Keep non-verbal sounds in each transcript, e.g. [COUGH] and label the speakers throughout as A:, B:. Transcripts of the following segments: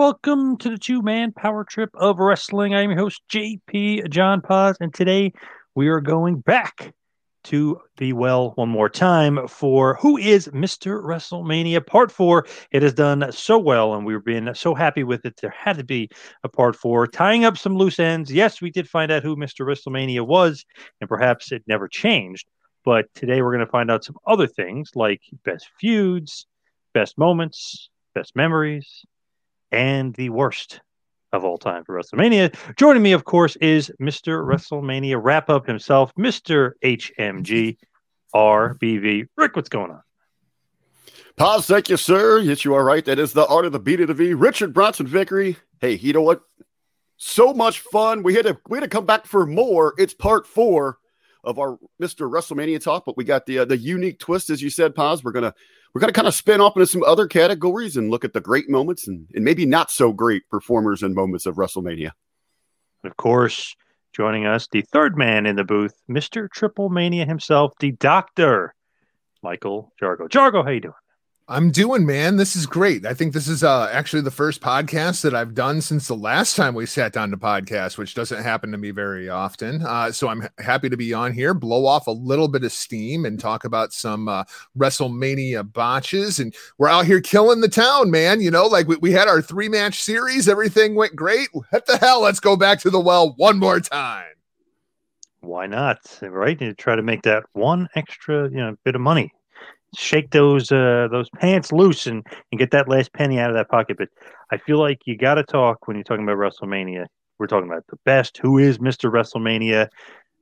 A: welcome to the two man power trip of wrestling. I'm your host, JP John Paz, and today we are going back to the well one more time for Who is Mr. WrestleMania Part 4. It has done so well, and we've been so happy with it. There had to be a Part 4, tying up some loose ends. Yes, we did find out who Mr. WrestleMania was, and perhaps it never changed. But today we're going to find out some other things like best feuds, best moments, best memories, and the worst of all time for WrestleMania. Joining me, of course, is Mr. WrestleMania wrap up himself, Mr. HMG RBV. Rick, what's going on?
B: Pause, thank you, sir. Yes, you are right. That is the art of the beat of the V. Richard Bronson Vickery. Hey, you know what? So much fun. We had to we had to come back for more. It's part four of our Mr. WrestleMania talk, but we got the uh, the unique twist, as you said, Paz. We're gonna we're gonna kind of spin off into some other categories and look at the great moments and, and maybe not so great performers and moments of WrestleMania.
A: And Of course, joining us, the third man in the booth, Mr. Triple Mania himself, the Doctor, Michael Jargo. Jargo, how you doing?
C: I'm doing, man. This is great. I think this is uh, actually the first podcast that I've done since the last time we sat down to podcast, which doesn't happen to me very often. Uh, so I'm happy to be on here, blow off a little bit of steam, and talk about some uh, WrestleMania botches. And we're out here killing the town, man. You know, like we, we had our three match series, everything went great. What the hell? Let's go back to the well one more time.
A: Why not? Right? To try to make that one extra, you know, bit of money shake those uh, those pants loose and, and get that last penny out of that pocket. But I feel like you got to talk when you're talking about WrestleMania. We're talking about the best. Who is Mr. WrestleMania?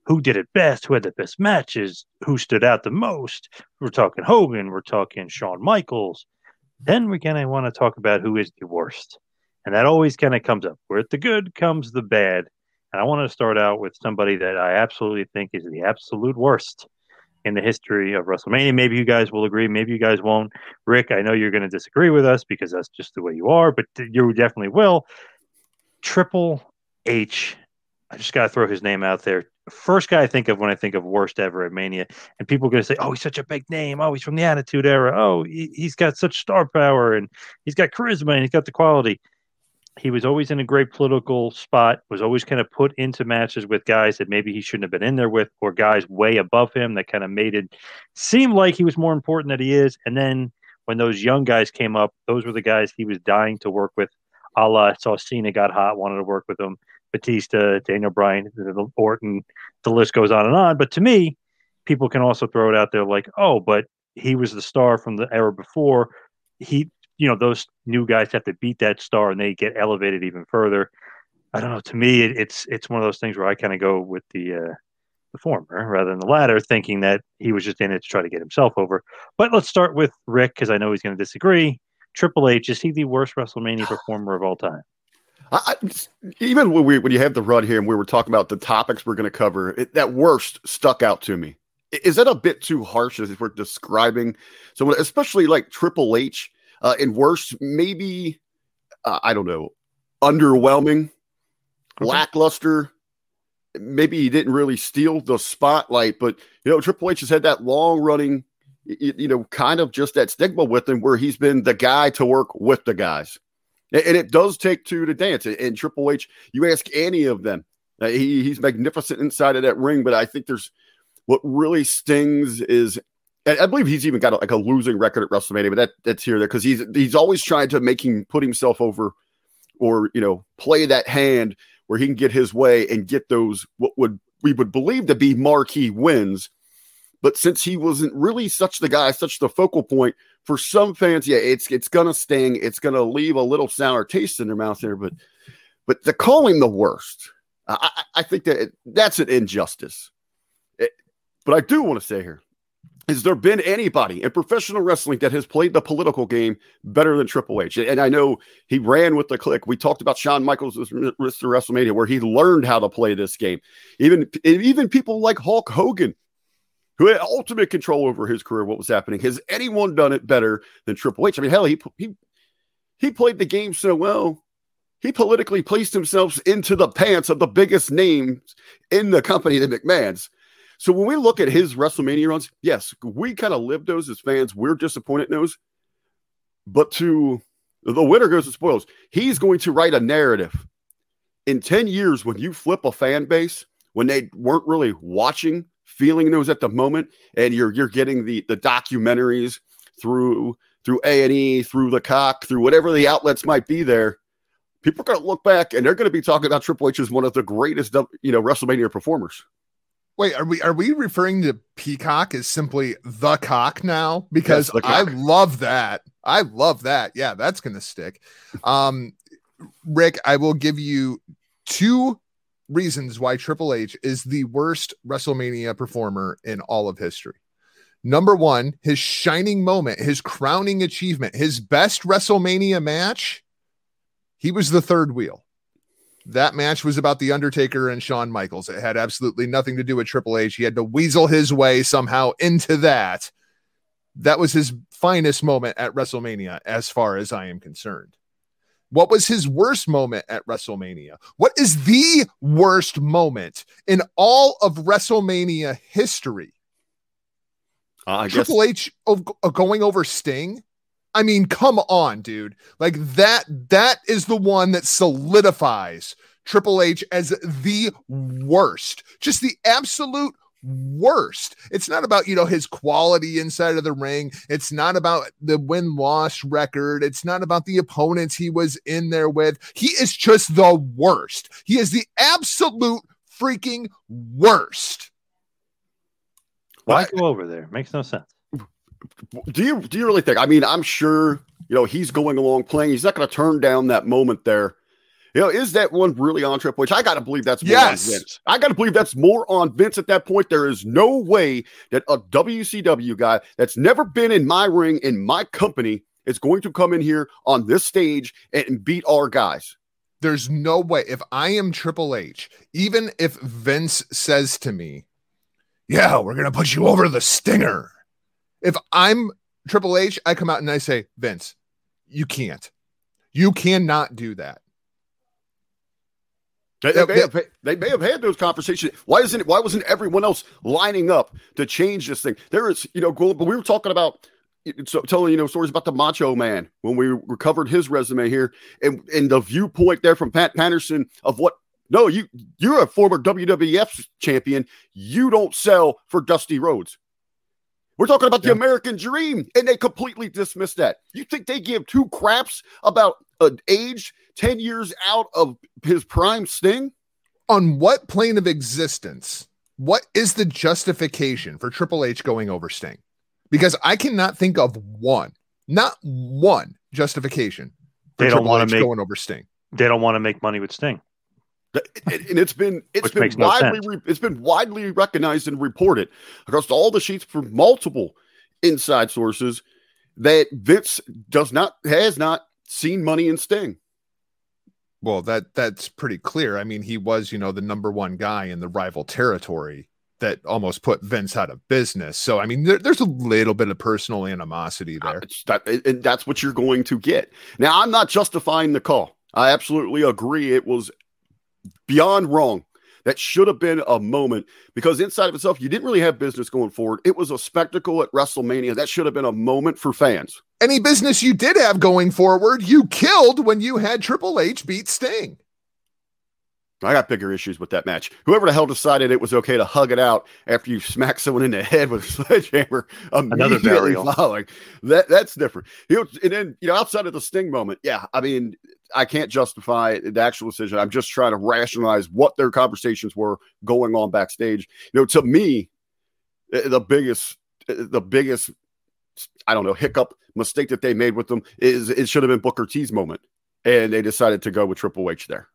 A: Who did it best? Who had the best matches? Who stood out the most? We're talking Hogan. We're talking Shawn Michaels. Then we're gonna want to talk about who is the worst, and that always kind of comes up. Where the good comes the bad, and I want to start out with somebody that I absolutely think is the absolute worst in the history of WrestleMania. Maybe you guys will agree, maybe you guys won't. Rick, I know you're going to disagree with us because that's just the way you are, but you definitely will. Triple H, I just got to throw his name out there. First guy I think of when I think of worst ever at Mania, and people are going to say, "Oh, he's such a big name. Oh, he's from the Attitude Era. Oh, he, he's got such star power, and he's got charisma, and he's got the quality." He was always in a great political spot, was always kind of put into matches with guys that maybe he shouldn't have been in there with, or guys way above him that kind of made it seem like he was more important than he is. And then when those young guys came up, those were the guys he was dying to work with. A la saw Cena got hot, wanted to work with him. Batista, Daniel Bryan, Orton, the list goes on and on. But to me, people can also throw it out there like, oh, but he was the star from the era before. He you know those new guys have to beat that star and they get elevated even further. I don't know. To me, it, it's it's one of those things where I kind of go with the uh, the former rather than the latter, thinking that he was just in it to try to get himself over. But let's start with Rick because I know he's going to disagree. Triple H is he the worst WrestleMania [SIGHS] performer of all time?
B: I, even when we when you have the run here and we were talking about the topics we're going to cover, it, that worst stuck out to me. Is that a bit too harsh as if we're describing someone, especially like Triple H? Uh, and worst, maybe uh, I don't know, underwhelming, okay. lackluster. Maybe he didn't really steal the spotlight, but you know, Triple H has had that long running, you, you know, kind of just that stigma with him where he's been the guy to work with the guys. and, and it does take two to dance. And, and Triple H, you ask any of them, uh, he, he's magnificent inside of that ring, but I think there's what really stings is I believe he's even got a, like a losing record at WrestleMania, but that that's here there because he's he's always trying to make him put himself over, or you know, play that hand where he can get his way and get those what would we would believe to be marquee wins. But since he wasn't really such the guy, such the focal point for some fans, yeah, it's it's gonna sting. It's gonna leave a little sour taste in their mouth there. But but to call him the worst, I, I think that it, that's an injustice. It, but I do want to say here has there been anybody in professional wrestling that has played the political game better than Triple H? And I know he ran with the Kliq. We talked about Shawn Michaels' Mr. WrestleMania, where he learned how to play this game. Even even people like Hulk Hogan, who had ultimate control over his career, what was happening. Has anyone done it better than Triple H? I mean, hell, he he he played the game so well. He politically placed himself into the pants of the biggest names in the company, the McMahons. So when we look at his WrestleMania runs, yes, we kind of lived those as fans. We're disappointed in those. But to the winner goes to spoils. He's going to write a narrative in 10 years when you flip a fan base, when they weren't really watching, feeling those at the moment, and you're you're getting the the documentaries through through A&E, through the cock, through whatever the outlets might be there. People are going to look back and they're going to be talking about Triple H as one of the greatest, you know, WrestleMania performers.
C: Wait, are we are we referring to Peacock as simply the cock now? Because yes, I love that. I love that. Yeah, that's gonna stick. Um, Rick, I will give you two reasons why Triple H is the worst WrestleMania performer in all of history. Number one, his shining moment, his crowning achievement, his best WrestleMania match. He was the third wheel. That match was about The Undertaker and Shawn Michaels. It had absolutely nothing to do with Triple H. He had to weasel his way somehow into that. That was his finest moment at WrestleMania, as far as I am concerned. What was his worst moment at WrestleMania? What is the worst moment in all of WrestleMania history? Uh, Triple guess- H of, of going over Sting? I mean, come on, dude. Like that that is the one that solidifies Triple H as the worst. Just the absolute worst. It's not about, you know, his quality inside of the ring. It's not about the win loss record. It's not about the opponents he was in there with. He is just the worst. He is the absolute freaking worst.
A: Why go over there? Makes no sense
B: do you do you really think? I mean, I'm sure you know he's going along playing. He's not going to turn down that moment there. You know, is that one really on Triple H? I got to believe that's more yes. on Vince. I got to believe that's more on Vince at that point. There is no way that a WCW guy that's never been in my ring in my company is going to come in here on this stage and beat our guys.
C: There's no way. If I am Triple H, even if Vince says to me, "Yeah, we're gonna put you over the stinger," If I'm Triple H, I come out and I say, Vince, you can't. You cannot do that.
B: They, they, may have, they, may have, had those conversations. Why isn't it? Why wasn't everyone else lining up to change this thing? There is, you know, but we were talking about so telling you know stories about the Macho Man when we recovered his resume here, and and the viewpoint there from Pat Patterson of what. No, you you're a former WWF champion. You don't sell for Dusty Rhodes. We're talking about yeah. the American dream, and they completely dismiss that. You think they give two craps about an age 10 years out of his prime sting?
C: On what plane of existence? What is the justification for Triple H going over Sting? Because I cannot think of one, not one justification.
A: They don't want to make
C: going over Sting.
A: They don't want to make money with Sting
B: and it's been it's Which been widely no it's been widely recognized and reported across all the sheets from multiple inside sources that Vince does not has not seen money in Sting.
C: Well, that that's pretty clear. I mean, he was, you know, the number one guy in the rival territory that almost put Vince out of business. So, I mean, there, there's a little bit of personal animosity ah, there.
B: That, and that's what you're going to get. Now, I'm not justifying the call. I absolutely agree. It was beyond wrong. That should have been a moment because inside of itself, you didn't really have business going forward. It was a spectacle at WrestleMania. That should have been a moment for fans.
C: Any business you did have going forward, you killed when you had Triple H beat Sting.
B: I got bigger issues with that match. Whoever the hell decided it was okay to hug it out after you smack someone in the head with a [LAUGHS] sledgehammer,
A: Another burial.
B: following that that's different. And then you know, outside of the sting moment, yeah, I mean, I can't justify the actual decision. I'm just trying to rationalize what their conversations were going on backstage. You know, to me, the biggest, the biggest, I don't know, hiccup mistake that they made with them is it should have been Booker T's moment, and they decided to go with Triple H there.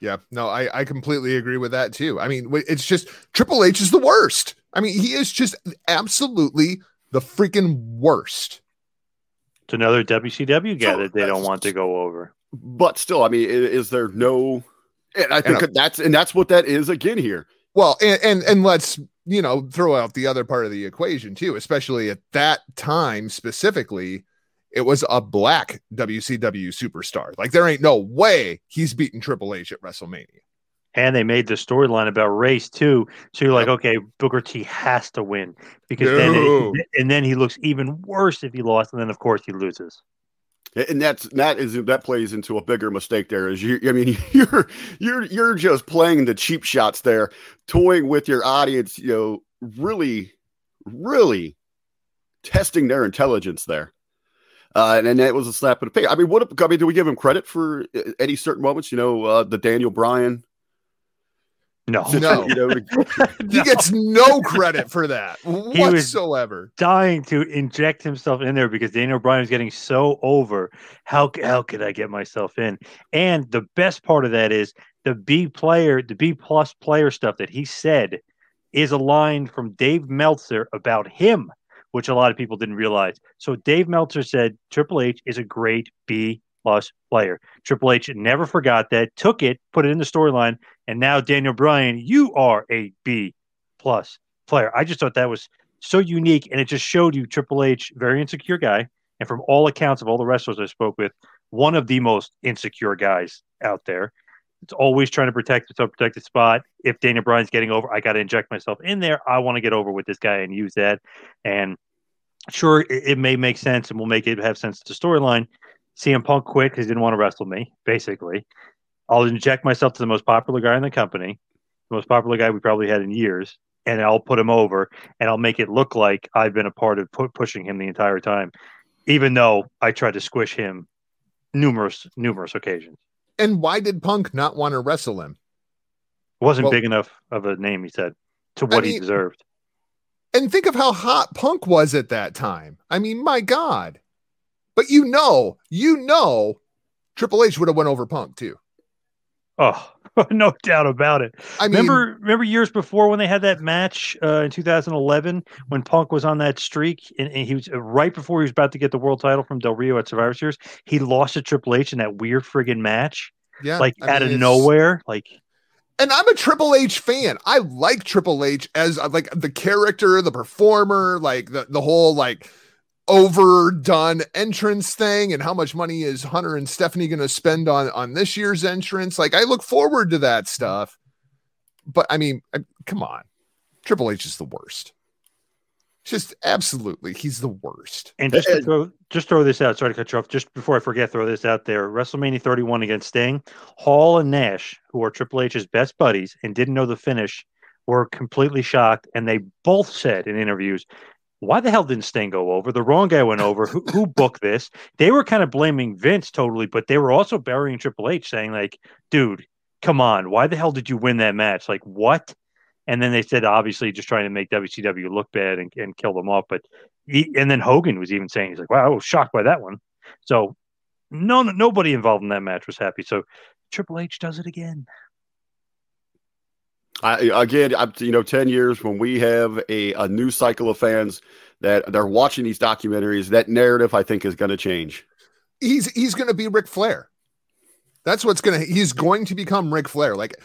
C: Yeah, no, I, I completely agree with that too. I mean, it's just Triple H is the worst. I mean, he is just absolutely the freaking worst.
A: It's another WCW guy
B: So,
A: that they don't want to go over.
B: but still, I mean, is, there no? And I think
C: And,
B: that's and that's what that is again here.
C: Well, and, and and let's you know throw out the other part of the equation too, especially at that time specifically. It was a black WCW superstar. Like there ain't no way he's beating Triple H at WrestleMania.
A: And they made the storyline about race too. So you're like, okay, Booker T has to win because then it, and then he looks even worse if he lost, and then of course he loses.
B: And that's that is that plays into a bigger mistake there. Is you? I mean, [LAUGHS] you're you're you're just playing the cheap shots there, toying with your audience. You know, really, really testing their intelligence there. Uh, and then that was a slap in the face. I mean, what? I mean, do we give him credit for uh, any certain moments? You know, uh, the Daniel Bryan.
A: No,
C: No.
B: You know, [LAUGHS]
C: He gets no credit for that [LAUGHS]
A: was-
C: whatsoever.
A: dying to inject himself in there because Daniel Bryan is getting so over. How how could I get myself in? And the best part of that is the B player, the B plus player stuff that he said is a line from Dave Meltzer about him, which a lot of people didn't realize. So Dave Meltzer said Triple H is a great B plus player. Triple H never forgot that, took it, put it in the storyline, and now Daniel Bryan, you are a B plus player. I just thought that was so unique, and it just showed you Triple H, very insecure guy, and from all accounts of all the wrestlers I spoke with, one of the most insecure guys out there. It's always trying to protect himself, protect the spot. If Daniel Bryan's getting over, I got to inject myself in there. I want to get over with this guy and use that. And sure, it, it may make sense and will make it have sense to storyline. CM Punk quit because he didn't want to wrestle me, basically. I'll inject myself to the most popular guy in the company, the most popular guy we probably had in years, and I'll put him over and I'll make it look like I've been a part of pu- pushing him the entire time, even though I tried to squish him numerous, numerous occasions.
C: And why did Punk not want to wrestle him?
A: It wasn't
C: Well-
A: big enough of a name, he said, to what he
C: mean-
A: deserved.
C: And think of how hot Punk was at that time. I mean, my God. But you know, you know, Triple H would have went over Punk too.
A: Oh, [LAUGHS] no doubt about it.
C: I mean,
A: remember, remember years before when they had that match uh, in 2011 when Punk was on that streak and, and he was uh, right before he was about to get the world title from Del Rio at Survivor Series. He lost to Triple H in that weird friggin' match,
C: yeah,
A: like
C: I
A: out
C: mean,
A: of nowhere. Like,
C: And I'm a Triple H fan. I like Triple H as uh, like the character, the performer, like the the whole like overdone entrance thing and how much money is Hunter and Stephanie going to spend on on this year's entrance. Like I look forward to that stuff. But I mean, I, come on. Triple H is the worst. Just absolutely, he's the worst.
A: and just to throw, just throw this out. Sorry to cut you off. Just before I forget, throw this out there. WrestleMania 31 against Sting, Hall and Nash, who are Triple H's best buddies and didn't know the finish, were completely shocked, and they both said in interviews, "Why the hell didn't Sting go over? The wrong guy went over. who, [LAUGHS] who booked this?" They were kind of blaming Vince totally, but they were also burying Triple H, saying like, "Dude, come on, why the hell did you win that match? Like what?" And then they said, obviously, just trying to make WCW look bad and, and kill them off. But he, and then Hogan was even saying, he's like, wow, I was shocked by that one. So no, nobody involved in that match was happy. So Triple H does it again.
B: I, again, I'm, you know, 10 years when we have a, a new cycle of fans that they're watching these documentaries, that narrative, I think, is going to change.
C: He's he's going to be Ric Flair. That's what's going to he's going to become Ric Flair. Like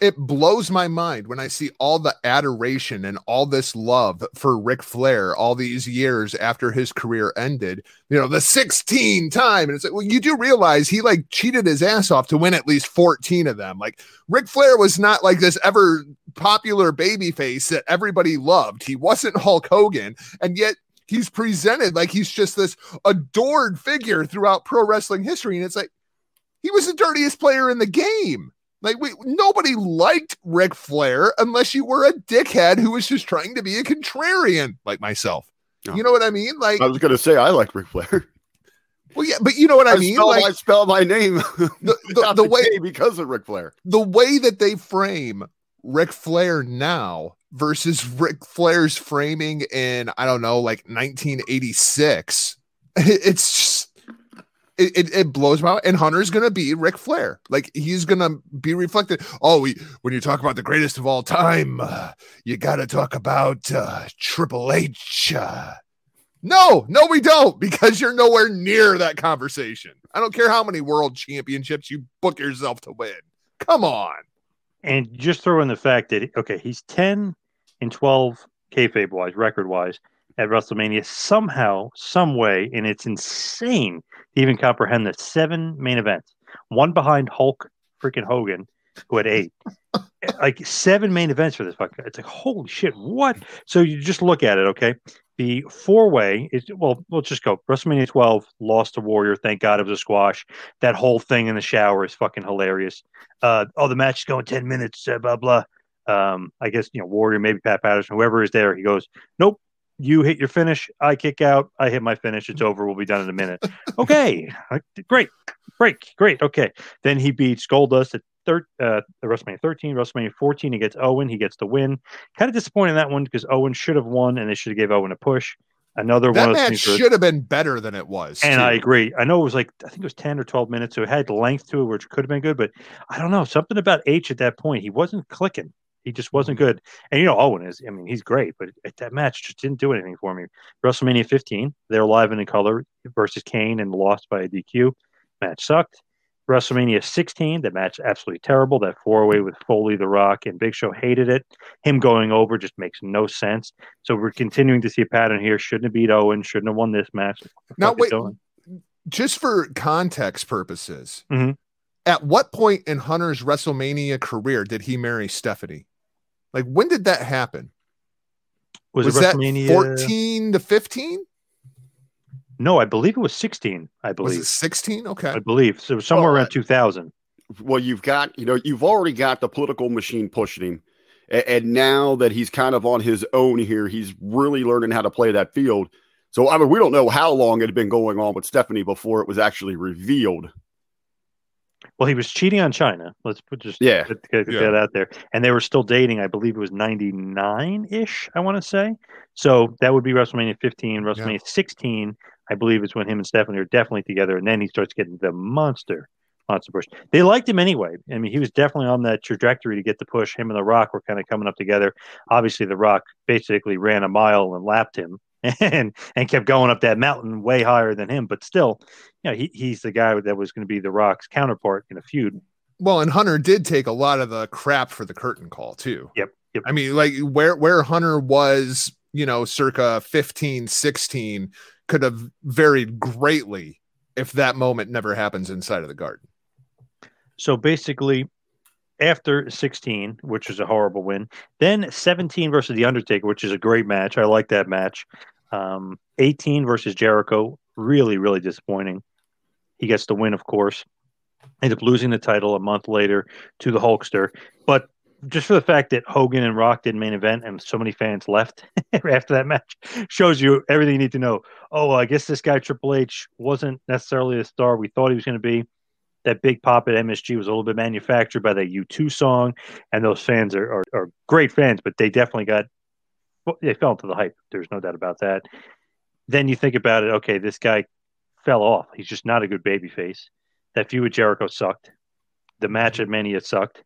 C: it blows my mind when I see all the adoration and all this love for Ric Flair all these years after his career ended. You know, the 16 time. And it's like, well, you do realize he like cheated his ass off to win at least 14 of them. Like Ric Flair was not like this ever popular baby face that everybody loved. He wasn't [LAUGHS] Hulk Hogan. And yet he's presented like he's just this adored figure throughout pro wrestling history. And it's like he was the dirtiest player in the game. Like we nobody liked Ric Flair unless you were a dickhead who was just trying to be a contrarian, like myself. You know what I mean? Like
B: I was going to say I like Ric Flair.
C: well, yeah, but you know what I, mean?
B: spell,
C: Like
B: I spell my name [LAUGHS]
C: the, the, the
B: the
C: way
B: because of Ric Flair.
C: the way that they frame Ric Flair now versus Ric Flair's framing in I don't know like 1986 [LAUGHS] it's it, it, it blows my mind. and Hunter's gonna be Ric Flair. Like he's gonna be reflected. Oh we, when you talk about the greatest of all time uh, you gotta talk about uh, Triple H uh. no no we don't because you're nowhere near that conversation. I don't care how many world championships you book yourself to win. Come on.
A: And just throw in the fact that okay, he's ten and twelve kayfabe wise, record wise, at WrestleMania somehow, some way, and it's insane to even comprehend the seven main events, one behind Hulk freaking Hogan, who had eight, [LAUGHS] like seven main events for this fucker. It's like holy shit, what? So you just look at it, okay. The four way is well, let's just go. WrestleMania 12 lost to Warrior. Thank God it was a squash. That whole thing in the shower is fucking hilarious. Uh, oh, the match is going 10 minutes, uh, blah, blah. Um, I guess, you know, Warrior, maybe Pat Patterson, whoever is there, he goes, Nope, you hit your finish. I kick out. I hit my finish. It's over. We'll be done in a minute. okay. [LAUGHS] Great. Break. Great. Okay. Then he beats Goldust at third, uh, WrestleMania 13, WrestleMania 14. He gets Owen. He gets the win. Kind of disappointed in that one because Owen should have won and they should have gave Owen a push. Another
C: that
A: one of those
C: match should have been better than it was.
A: and
C: too.
A: I agree. I know it was like I think it was ten or twelve minutes, so it had length to it, which could have been good. But I don't know something about H at that point. He wasn't clicking. He just wasn't good. And you know Owen is. I mean, he's great, but at that match just didn't do anything for me. WrestleMania 15, they're live and in color versus Kane and lost by a DQ. Match sucked. WrestleMania 16, that match absolutely terrible. That four way with Foley, The Rock, and Big Show hated it. Him going over just makes no sense. So we're continuing to see a pattern here. Shouldn't have beat Owen. Shouldn't have won this match.
C: Now, wait, just for context purposes,
A: Mhm.
C: at what point in Hunter's WrestleMania career did he marry Stephanie? Like, when did that happen?
A: Was,
C: Was,
A: it
C: that
A: WrestleMania
C: 14 to 15?
A: No, I believe it was 16. I
C: Was
A: believe.
C: it 16? Okay.
A: I believe so. Somewhere
B: Well,
A: around 2000.
B: Well, you've got, you know, you've already got the political machine pushing him. And now that he's kind of on his own here, he's really learning how to play that field. So, I mean, we don't know how long it had been going on with Stephanie before it was actually revealed.
A: Well, he was cheating on Chyna. Let's put just
B: Yeah.
A: get, get- get
C: Yeah.
A: that out there. And they were still dating. I believe it was 99 ish. I want to say. So that would be WrestleMania 15. WrestleMania 16. I believe is when him and Stephanie are definitely together. And then he starts getting the monster, monster push. They liked him anyway. I mean, he was definitely on that trajectory to get the push. Him and The Rock were kind of coming up together. Obviously, The Rock basically ran a mile and lapped him. And and kept going up that mountain way higher than him, but still, you know, he, he's the guy that was going to be the Rock's counterpart in a feud.
C: Well, and Hunter did take a lot of the crap for the curtain call, too.
A: Yep. Yep.
C: I mean, like, where, where Hunter was, you know, circa 15, 16 could have varied greatly if that moment never happens inside of the garden.
A: So basically, after 16, which was a horrible win, then 17 versus The Undertaker, which is a great match. I like that match. Um, 18 versus Jericho, really, really disappointing. He gets the win, of course. Ended up losing the title a month later to the Hulkster. But just for the fact that Hogan and Rock did main event and so many fans left [LAUGHS] after that match shows you everything you need to know. Oh, I guess this guy Triple H wasn't necessarily a star we thought he was going to be that big pop at MSG was a little bit manufactured by the U2 song, and those fans are, are, are great fans, but they definitely got they fell into the hype. There's no doubt about that. Then you think about it. Okay, this guy fell off. He's just not a good baby face. That feud with Jericho sucked. The match at Mania sucked.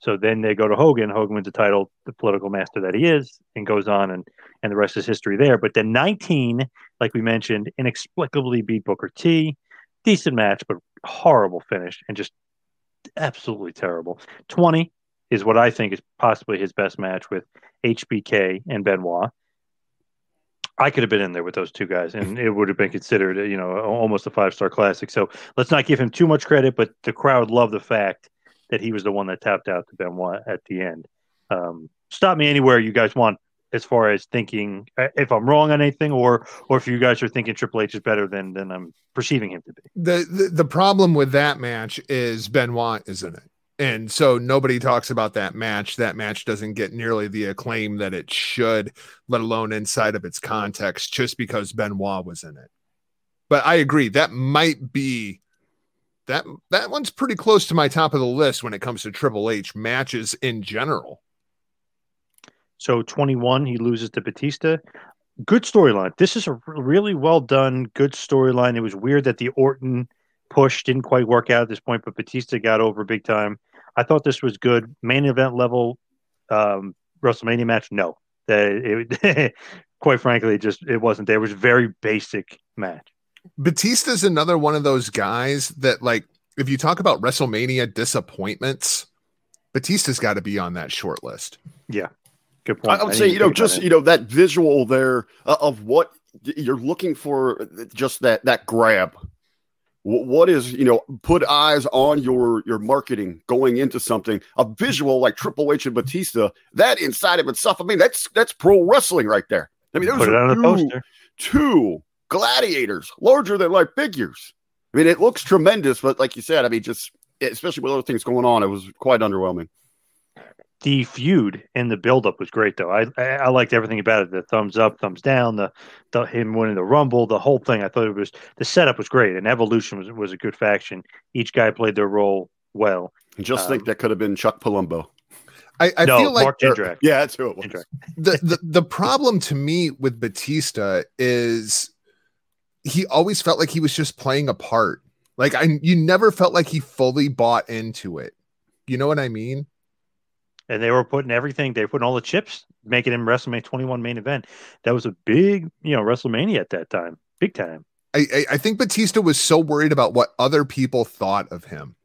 A: So then they go to Hogan. Hogan wins the title, the political master that he is, and goes on, and and the rest is history there. But then 19, like we mentioned, inexplicably beat Booker T. Decent match, but horrible finish and just absolutely terrible. 20 is what I think is possibly his best match with HBK and Benoit. I could have been in there with those two guys, and it would have been considered, you know, almost a five star classic. So let's not give him too much credit, but the crowd loved the fact that he was the one that tapped out to Benoit at the end. Um, stop me anywhere you guys want as far as thinking uh, if I'm wrong on anything, or or if you guys are thinking Triple H is better than than I'm perceiving him to be.
C: The, the the problem with that match is Benoit is in it. And so nobody talks about that match. That match doesn't get nearly the acclaim that it should, let alone inside of its context, just because Benoit was in it. But I agree, that might be that that one's pretty close to my top of the list when it comes to Triple H matches in general.
A: So 21, he loses to Batista. Good storyline. This is a really well done, good storyline. It was weird that the Orton push didn't quite work out at this point, but Batista got over big time. I thought this was good. Main event level um, WrestleMania match, no. It, it, [LAUGHS] quite frankly, it just it wasn't there. It was a very basic match.
C: Batista's another one of those guys that, like, if you talk about WrestleMania disappointments, Batista's got to be on that short list.
A: Yeah, good point.
B: I would say, you know, just you know that visual there uh, of what you're looking for, just that that grab. What is you know put eyes on your your marketing going into something a visual like triple h and batista that inside of itself i mean that's that's pro wrestling right there. I mean those are two, two gladiators larger than life figures. I mean it looks tremendous but like you said i mean just especially with other things going on it was quite underwhelming
A: the feud and the buildup was great though. I, I, I liked everything about it. The thumbs up, thumbs down, the, the him winning the rumble, the whole thing. I thought it was the setup was great, and Evolution was was a good faction. Each guy played their role well.
B: Just um, think that could have been Chuck Palumbo.
C: I, I
A: no,
C: feel like
A: Mark Jindrak.
B: Yeah, that's who it was. [LAUGHS]
C: The, the the problem to me with Batista is he always felt like he was just playing a part. Like I you never felt like he fully bought into it. You know what I mean?
A: And they were putting everything. They were putting all the chips, making him WrestleMania 21 main event. That was a big, you know, WrestleMania at that time, big time.
C: I, I think Batista was so worried about what other people thought of him.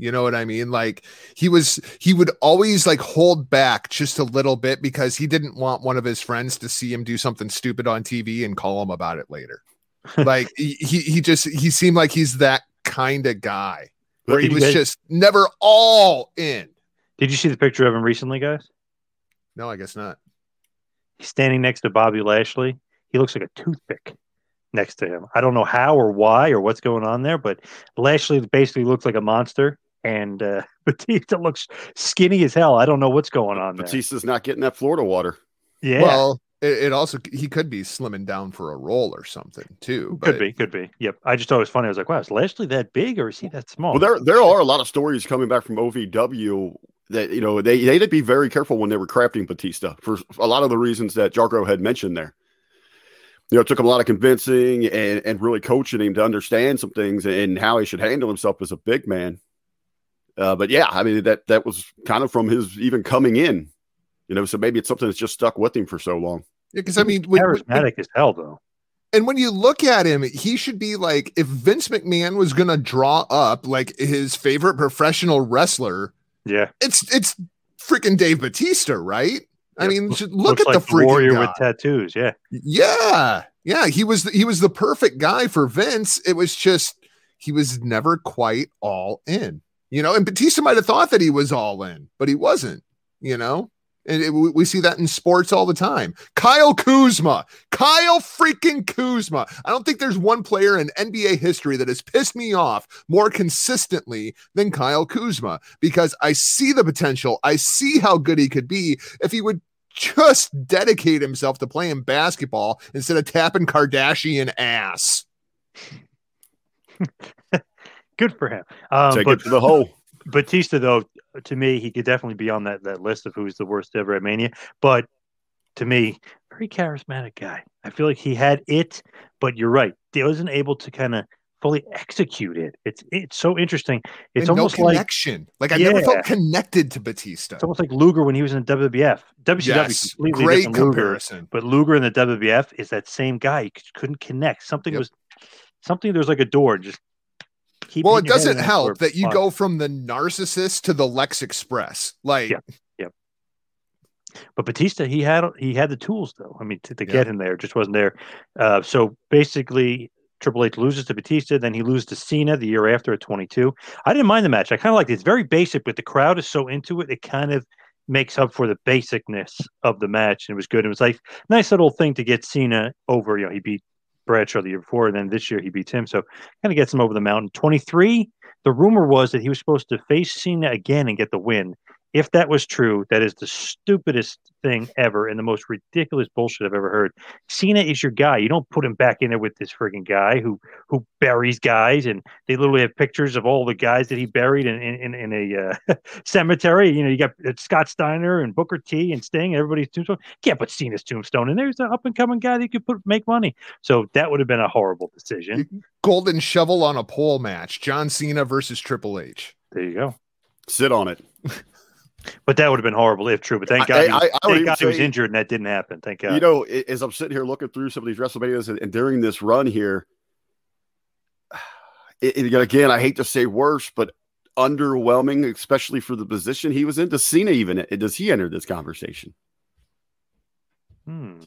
C: You know what I mean? Like he was, he would always like hold back just a little bit because he didn't want one of his friends to see him do something stupid on TV and call him about it later. [LAUGHS] like he, he just, he seemed like he's that kind of guy where he was just never all in.
A: Did you see the picture of him recently, guys?
C: No, I guess not.
A: He's standing next to Bobby Lashley. He looks like a toothpick next to him. I don't know how or why or what's going on there, but Lashley basically looks like a monster, and uh, [LAUGHS] Batista looks skinny as hell. I don't know what's going on
B: Batista's there. not getting that Florida water.
A: Yeah.
C: Well, it, it, also he could be slimming down for a role or something too.
A: But... Could be, could be. Yep. I just thought it was funny. I was like, wow, is Lashley that big or is he that small?
B: Well, there there are a lot of stories coming back from OVW that you know they they had to be very careful when they were crafting Batista for a lot of the reasons that Jargo had mentioned there. You know, it took him a lot of convincing and, and really coaching him to understand some things and how he should handle himself as a big man. Uh, but yeah, I mean that that was kind of from his even coming in, you know. So maybe it's something that's just stuck with him for so long.
C: Yeah, because I mean,
A: when, charismatic when, as hell, though.
C: And when you look at him, he should be like if Vince McMahon was going to draw up like his favorite professional wrestler
A: yeah,
C: it's it's freaking Dave Batista, right? I mean, look at like the freaking
A: warrior
C: guy.
A: with tattoos. Yeah,
C: yeah, yeah. He was he was the perfect guy for Vince. It was just he was never quite all in, you know. And Batista might have thought that he was all in, but he wasn't, you know. And it, we see that in sports all the time. Kyle Kuzma, Kyle freaking Kuzma. I don't think there's one player in NBA history that has pissed me off more consistently than Kyle Kuzma because I see the potential. I see how good he could be if he would just dedicate himself to playing basketball instead of tapping Kardashian ass. [LAUGHS]
A: good for him. Um,
B: Take
A: but,
B: it to the hole.
A: Batista, though, to me, he could definitely be on that, that list of who's the worst ever at Mania. But to me, very charismatic guy. I feel like he had it, but you're right. He wasn't able to kind of fully execute it. It's it's so interesting. It's
C: and
A: almost
C: no connection. Like, like I yeah. never felt connected to Batista.
A: It's almost like Luger when he was in the WWF. WCW
C: yes,
A: completely
C: great
A: different
C: comparison.
A: Luger, but Luger in the WWF is that same guy. He couldn't connect. Something yep. was something. There's like a door just
C: well, it doesn't help that you fun. go from the narcissist to the Lex Express. Like,
A: yeah, yeah. But Batista, he had he had the tools though. I mean, to, to yeah. get him there, just wasn't there. Uh, so basically, Triple H loses to Batista, then he loses to Cena the year after at 22. I didn't mind the match. I kind of liked it. It's very basic, but the crowd is so into it. It kind of makes up for the basicness of the match and it was good. It was like nice little thing to get Cena over. You know, he beat Bradshaw the year before, and then this year he beats him. So kind of gets him over the mountain. 23. The rumor was that he was supposed to face Cena again and get the win if that was true, that is the stupidest thing ever and the most ridiculous bullshit I've ever heard. Cena is your guy. You don't put him back in there with this frigging guy who who buries guys, and they literally have pictures of all the guys that he buried in in, in a uh, [LAUGHS] cemetery. You know, you got uh, Scott Steiner and Booker T and Sting. Everybody's tombstone. Can't put Cena's tombstone in there. He's an up and coming guy that you could put make money. So that would have been a horrible decision.
C: Golden shovel on a pole match: John Cena versus Triple H.
A: There you go.
B: Sit on it. [LAUGHS]
A: But that would have been horrible if true. But thank God, I, he, was, I, I thank God say, he was injured and that didn't happen. Thank God.
B: You know, as I'm sitting here looking through some of these WrestleManias and, and during this run here, [SIGHS] it, it, again, I hate to say worse, but underwhelming, especially for the position he was in. Does Cena even does he enter this conversation?
A: Hmm.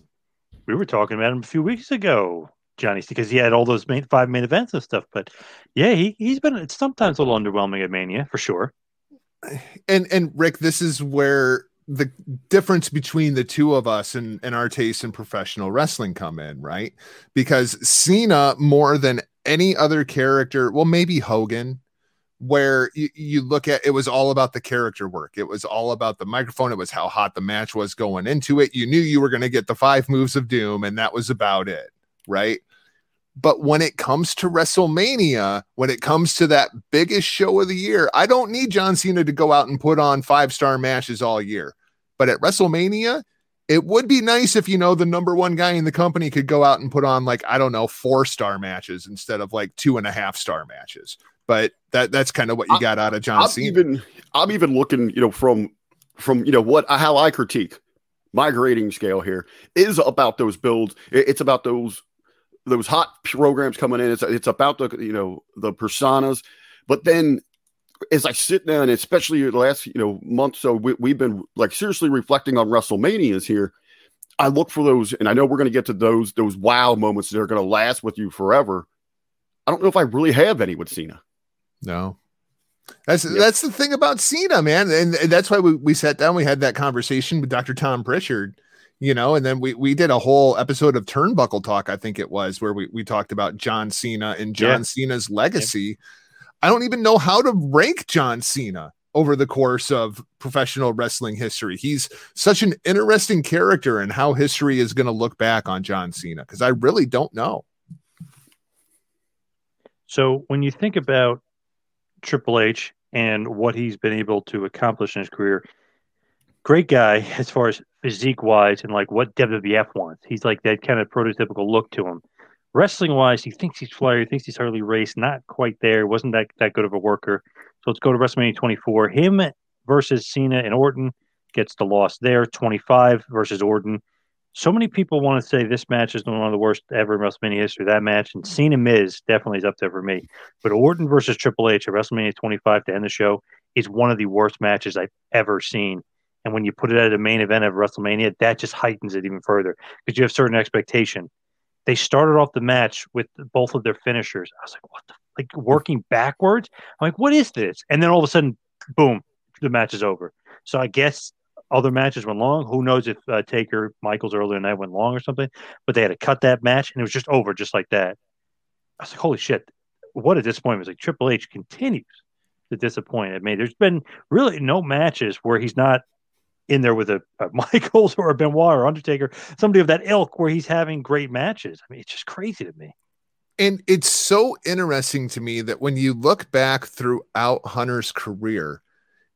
A: We were talking about him a few weeks ago, Johnny, because he had all those main five main events and stuff. But yeah, he he's been sometimes a little underwhelming at Mania for sure
C: and and Rick, this is where the difference between the two of us and, and our taste in professional wrestling come in, right? Because Cena, more than any other character, well, maybe Hogan, where you, you look at it was all about the character work. It was all about the microphone. It was how hot the match was going into it. You knew you were going to get the five moves of doom, and that was about it, right? But when it comes to WrestleMania, when it comes to that biggest show of the year, I don't need John Cena to go out and put on five star matches all year. But at WrestleMania, it would be nice if, you know, the number one guy in the company could go out and put on, like, I don't know, four star matches instead of like two and a half star matches. But that that's kind of what you got out of John
B: I'm
C: Cena.
B: Even, I'm even looking, you know, from from you know what how I critique my grading scale here is about those builds. It's about those those hot programs coming in. It's it's about the you know the personas, but then as I sit down, especially the last you know month, so we, we've been like seriously reflecting on WrestleManias here. I look for those, and I know we're going to get to those those wow moments that are going to last with you forever. I don't know if I really have any with Cena.
C: No, that's that's the thing about Cena, man, and, and that's why we, we sat down. We had that conversation with Dr. Tom Prichard you know, and then we we did a whole episode of Turnbuckle Talk, I think it was, where we, we talked about John Cena and John yeah. Cena's legacy. Yeah. I don't even know how to rank John Cena over the course of professional wrestling history. He's such an interesting character and how history is going to look back on John Cena because I really don't know.
A: So when you think about Triple H and what he's been able to accomplish in his career, great guy as far as physique wise and like what WWF wants. He's like that kind of prototypical look to him. Wrestling wise, he thinks he's Flair, he thinks he's Harley Race, not quite there, wasn't that, that good of a worker. So let's go to WrestleMania 24. Him versus Cena and Orton gets the loss there. 25 versus Orton. So many people want to say this match is one of the worst ever in WrestleMania history. That match and Cena Miz definitely is up there for me. But Orton versus Triple H at WrestleMania 25 to end the show is one of the worst matches I've ever seen and when you put it at a main event of WrestleMania, that just heightens it even further because you have certain expectation. They started off the match with both of their finishers. I was like, what the like working backwards? I'm like, what is this? And then all of a sudden, boom, the match is over. So I guess other matches went long. Who knows if uh, Taker Michaels earlier in that went long or something? But they had to cut that match, and it was just over, just like that. I was like, holy shit! What a disappointment! Like Triple H continues to disappoint. Mean, there's been really no matches where he's not in there with a, a [LAUGHS] Michaels or a Benoit or Undertaker, somebody of that ilk where he's having great matches. I mean, it's just crazy to me.
C: And it's so interesting to me that when you look back throughout Hunter's career,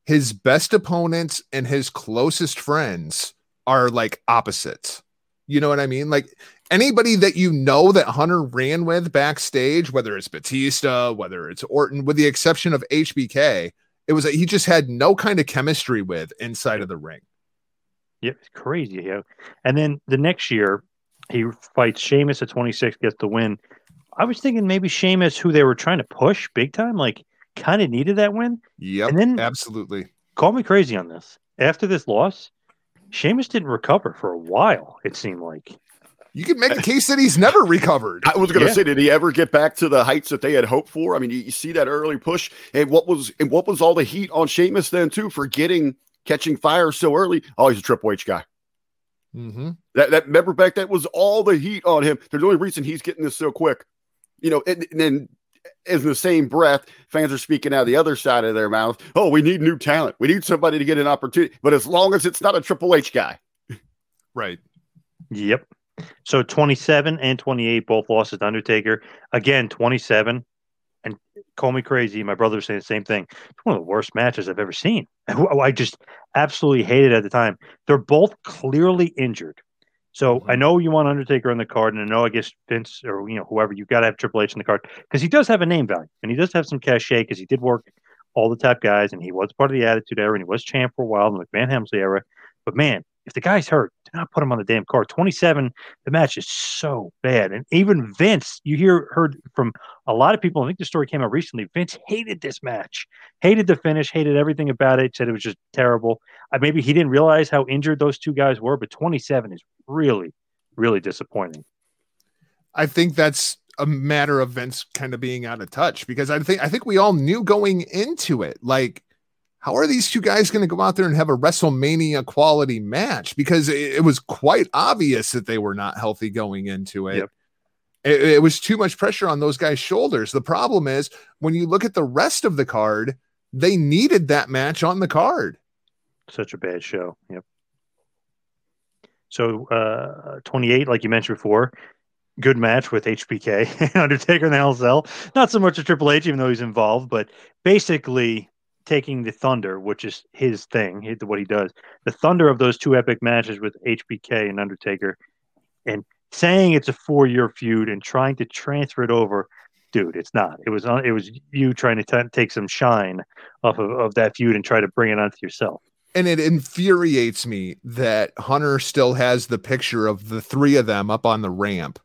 C: his best opponents and his closest friends are like opposites. You know what I mean? Like anybody that you know that Hunter ran with backstage, whether it's Batista, whether it's Orton, with the exception of HBK, it was that he just had no kind of chemistry with inside of the ring.
A: Yeah, it's crazy. Yeah. And then the next year, he fights Sheamus at 26, gets the win. I was thinking maybe Sheamus, who they were trying to push big time, like kind of needed that win.
C: Yeah.
A: And then
C: absolutely
A: call me crazy on this. After this loss, Sheamus didn't recover for a while, it seemed like.
C: You could make the case that he's never recovered.
B: I was going to yeah. say, did he ever get back to the heights that they had hoped for? I mean, you, you, see that early push, and what was and what was all the heat on Sheamus then too for getting catching fire so early. Oh, he's a Triple H guy.
C: Mm-hmm.
B: That that remember back that was all the heat on him. There's the only reason he's getting this so quick. You know, and, and then in the same breath, fans are speaking out of the other side of their mouth. Oh, we need new talent. We need somebody to get an opportunity. But as long as it's not a Triple H guy,
C: Right.
A: Yep. So 27 and 28 both losses to Undertaker. Again, 27. And call me crazy. My brother was saying the same thing. It's one of the worst matches I've ever seen. [LAUGHS] I just absolutely hated it at the time. They're both clearly injured. So mm-hmm. I know you want Undertaker on the card, and I know I guess Vince or you know whoever you got to have Triple H on the card because he does have a name value and he does have some cachet because he did work all the top guys and he was part of the Attitude Era and he was champ for a while in the McMahon Helmsley era. But man, if the guy's hurt, do not put him on the damn card. 27, the match is so bad. And even Vince, you hear heard from a lot of people. I think the story came out recently. Vince hated this match, hated the finish, hated everything about it, said it was just terrible. Uh, maybe he didn't realize how injured those two guys were, but 27 is really, really disappointing.
C: I think that's a matter of Vince kind of being out of touch because I think I think we all knew going into it, like how are these two guys going to go out there and have a WrestleMania quality match? Because it, it was quite obvious that they were not healthy going into it.
A: Yep.
C: It, it was too much pressure on those guys' shoulders. The problem is when you look at the rest of the card, they needed that match on the card.
A: Such a bad show. Yep. So uh, 28, like you mentioned before, good match with HBK [LAUGHS] and Undertaker in the LSL. Not so much a Triple H, even though he's involved, but basically taking the thunder, which is his thing, what he does, the thunder of those two epic matches with HBK and Undertaker, and saying it's a four-year feud and trying to transfer it over. Dude, it's not. It was. It was you trying to t- take some shine off of, of that feud and try to bring it onto yourself.
C: and it infuriates me that Hunter still has the picture of the three of them up on the ramp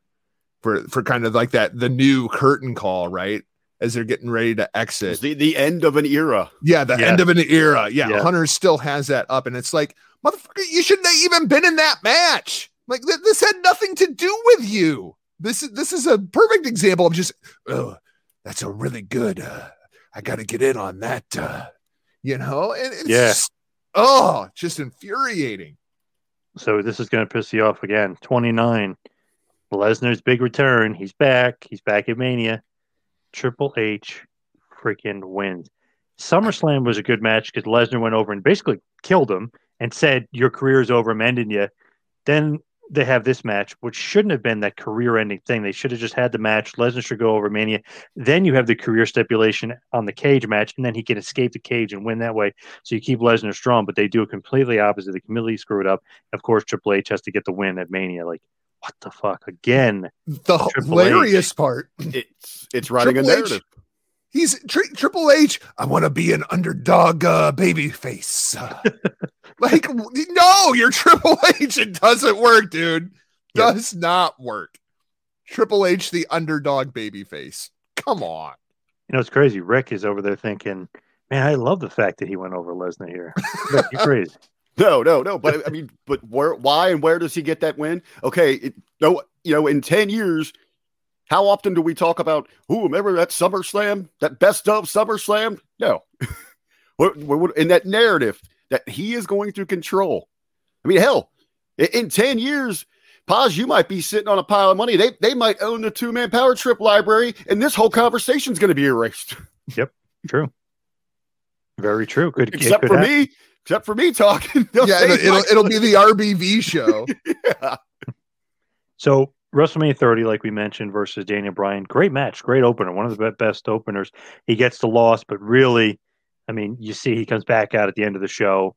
C: for for kind of like that the new curtain call, right? As they're getting ready to exit.
B: it's the, the end of an era.
C: Yeah, the
A: Yeah.
C: end of an era. Yeah,
A: Yeah.
C: Hunter still has that up, and it's like, motherfucker, you shouldn't have even been in that match. Like th- this had nothing to do with you. This is this is a perfect example of just, oh, that's a really good. Uh, I got to get in on that. Uh, you know, and it's
A: Yeah.
C: just, oh, just infuriating.
A: So this is going to piss you off again. 29. Lesnar's big return. He's back. He's back at Mania. Triple H freaking wins. SummerSlam was a good match because Lesnar went over and basically killed him and said, Your career is over. I'm ending you. Then they have this match, which shouldn't have been that career ending thing. They should have just had the match. Lesnar should go over Mania. Then you have the career stipulation on the cage match, and then he can escape the cage and win that way. So you keep Lesnar strong, but they do it completely opposite. They completely screw it up. Of course, Triple H has to get the win at Mania. Like, what the fuck? Again.
C: The
A: Triple
C: hilarious part,
B: It's it's writing a
C: Triple H
B: narrative.
C: he's tri- Triple H. I want to be an underdog uh, baby face. [LAUGHS] Like, no, you're Triple H. It doesn't work, dude.
A: Yep.
C: Does not work. Triple H, the underdog baby face. Come on.
A: You know, it's crazy. Rick is over there thinking, man, I love the fact that he went over Lesnar here. Rick, you're [LAUGHS] crazy.
B: No, no, no. But I mean, but where, why, and where does he get that win? Okay, it, no, you know, in ten years, how often do we talk about? Who remember that SummerSlam, that best of SummerSlam? No, [LAUGHS] in that narrative that he is going to control. I mean, hell, in, in ten years. Paz, you might be sitting on a pile of money. They they might own the two man power trip library, and this whole conversation is going to be erased.
A: Yep, true. Very true. Could,
B: except
A: could
B: for
A: happen.
B: me, except for me talking. [LAUGHS] They'll
C: Yeah, it'll, it'll, it'll be the [LAUGHS] RBV show.
B: Yeah.
A: So WrestleMania 30, like we mentioned, versus Daniel Bryan, great match, great opener, one of the best openers. He gets the loss, but really, I mean, you see he comes back out at the end of the show.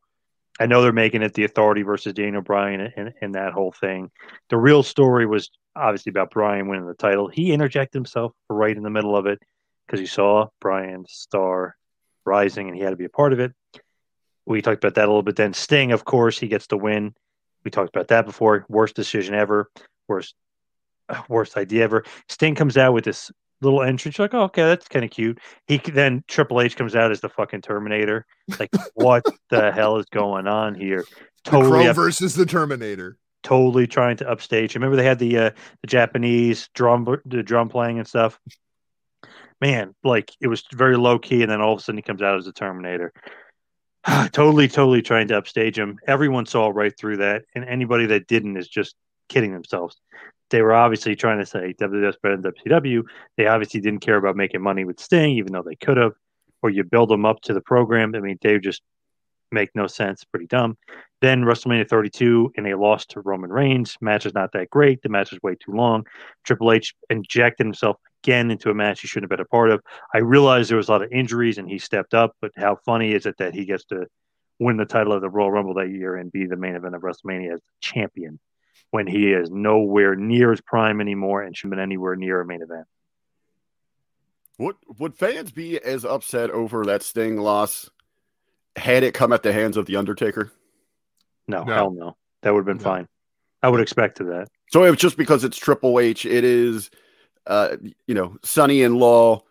A: I know they're making it the Authority versus Daniel Bryan and, and that whole thing. The real story was obviously about Bryan winning the title. He interjected himself right in the middle of it because he saw Bryan's star rising and he had to be a part of it. We talked about that a little bit. Then Sting, of course, he gets the win. We talked about that before. Worst decision ever. Worst [SIGHS] worst idea ever. Sting comes out with this little entrance. You're like, oh, okay, that's kind of cute. He then Triple H comes out as the fucking Terminator. Like, [LAUGHS] what the hell is going on here? Totally, up,
C: versus the Terminator.
A: totally trying to upstage. Remember they had the uh, the Japanese drum the drum playing and stuff. Man, like it was very low key, and then all of a sudden he comes out as the Terminator. [SIGHS] totally, totally trying to upstage him. Everyone saw right through that, and anybody that didn't is just kidding themselves. They were obviously trying to say WWF's better than WCW. They obviously didn't care about making money with Sting, even though they could have. Or you build them up to the program. I mean, they just make no sense. Pretty dumb. Then WrestleMania 32, and they lost to Roman Reigns. Match is not that great. The match is way too long. Triple H injected himself again into a match he shouldn't have been a part of. I realized there was a lot of injuries, and he stepped up. But how funny is it that he gets to win the title of the Royal Rumble that year and be the main event of WrestleMania as champion when he is nowhere near his prime anymore and should have been anywhere near a main event?
B: Would would fans be as upset over that Sting loss had it come at the hands of the Undertaker?
A: No,
C: No.
A: hell no. That would have been
C: No.
A: fine. I would expect to that.
B: So it's just because it's Triple H, it is, uh, you know, Sonny in Law,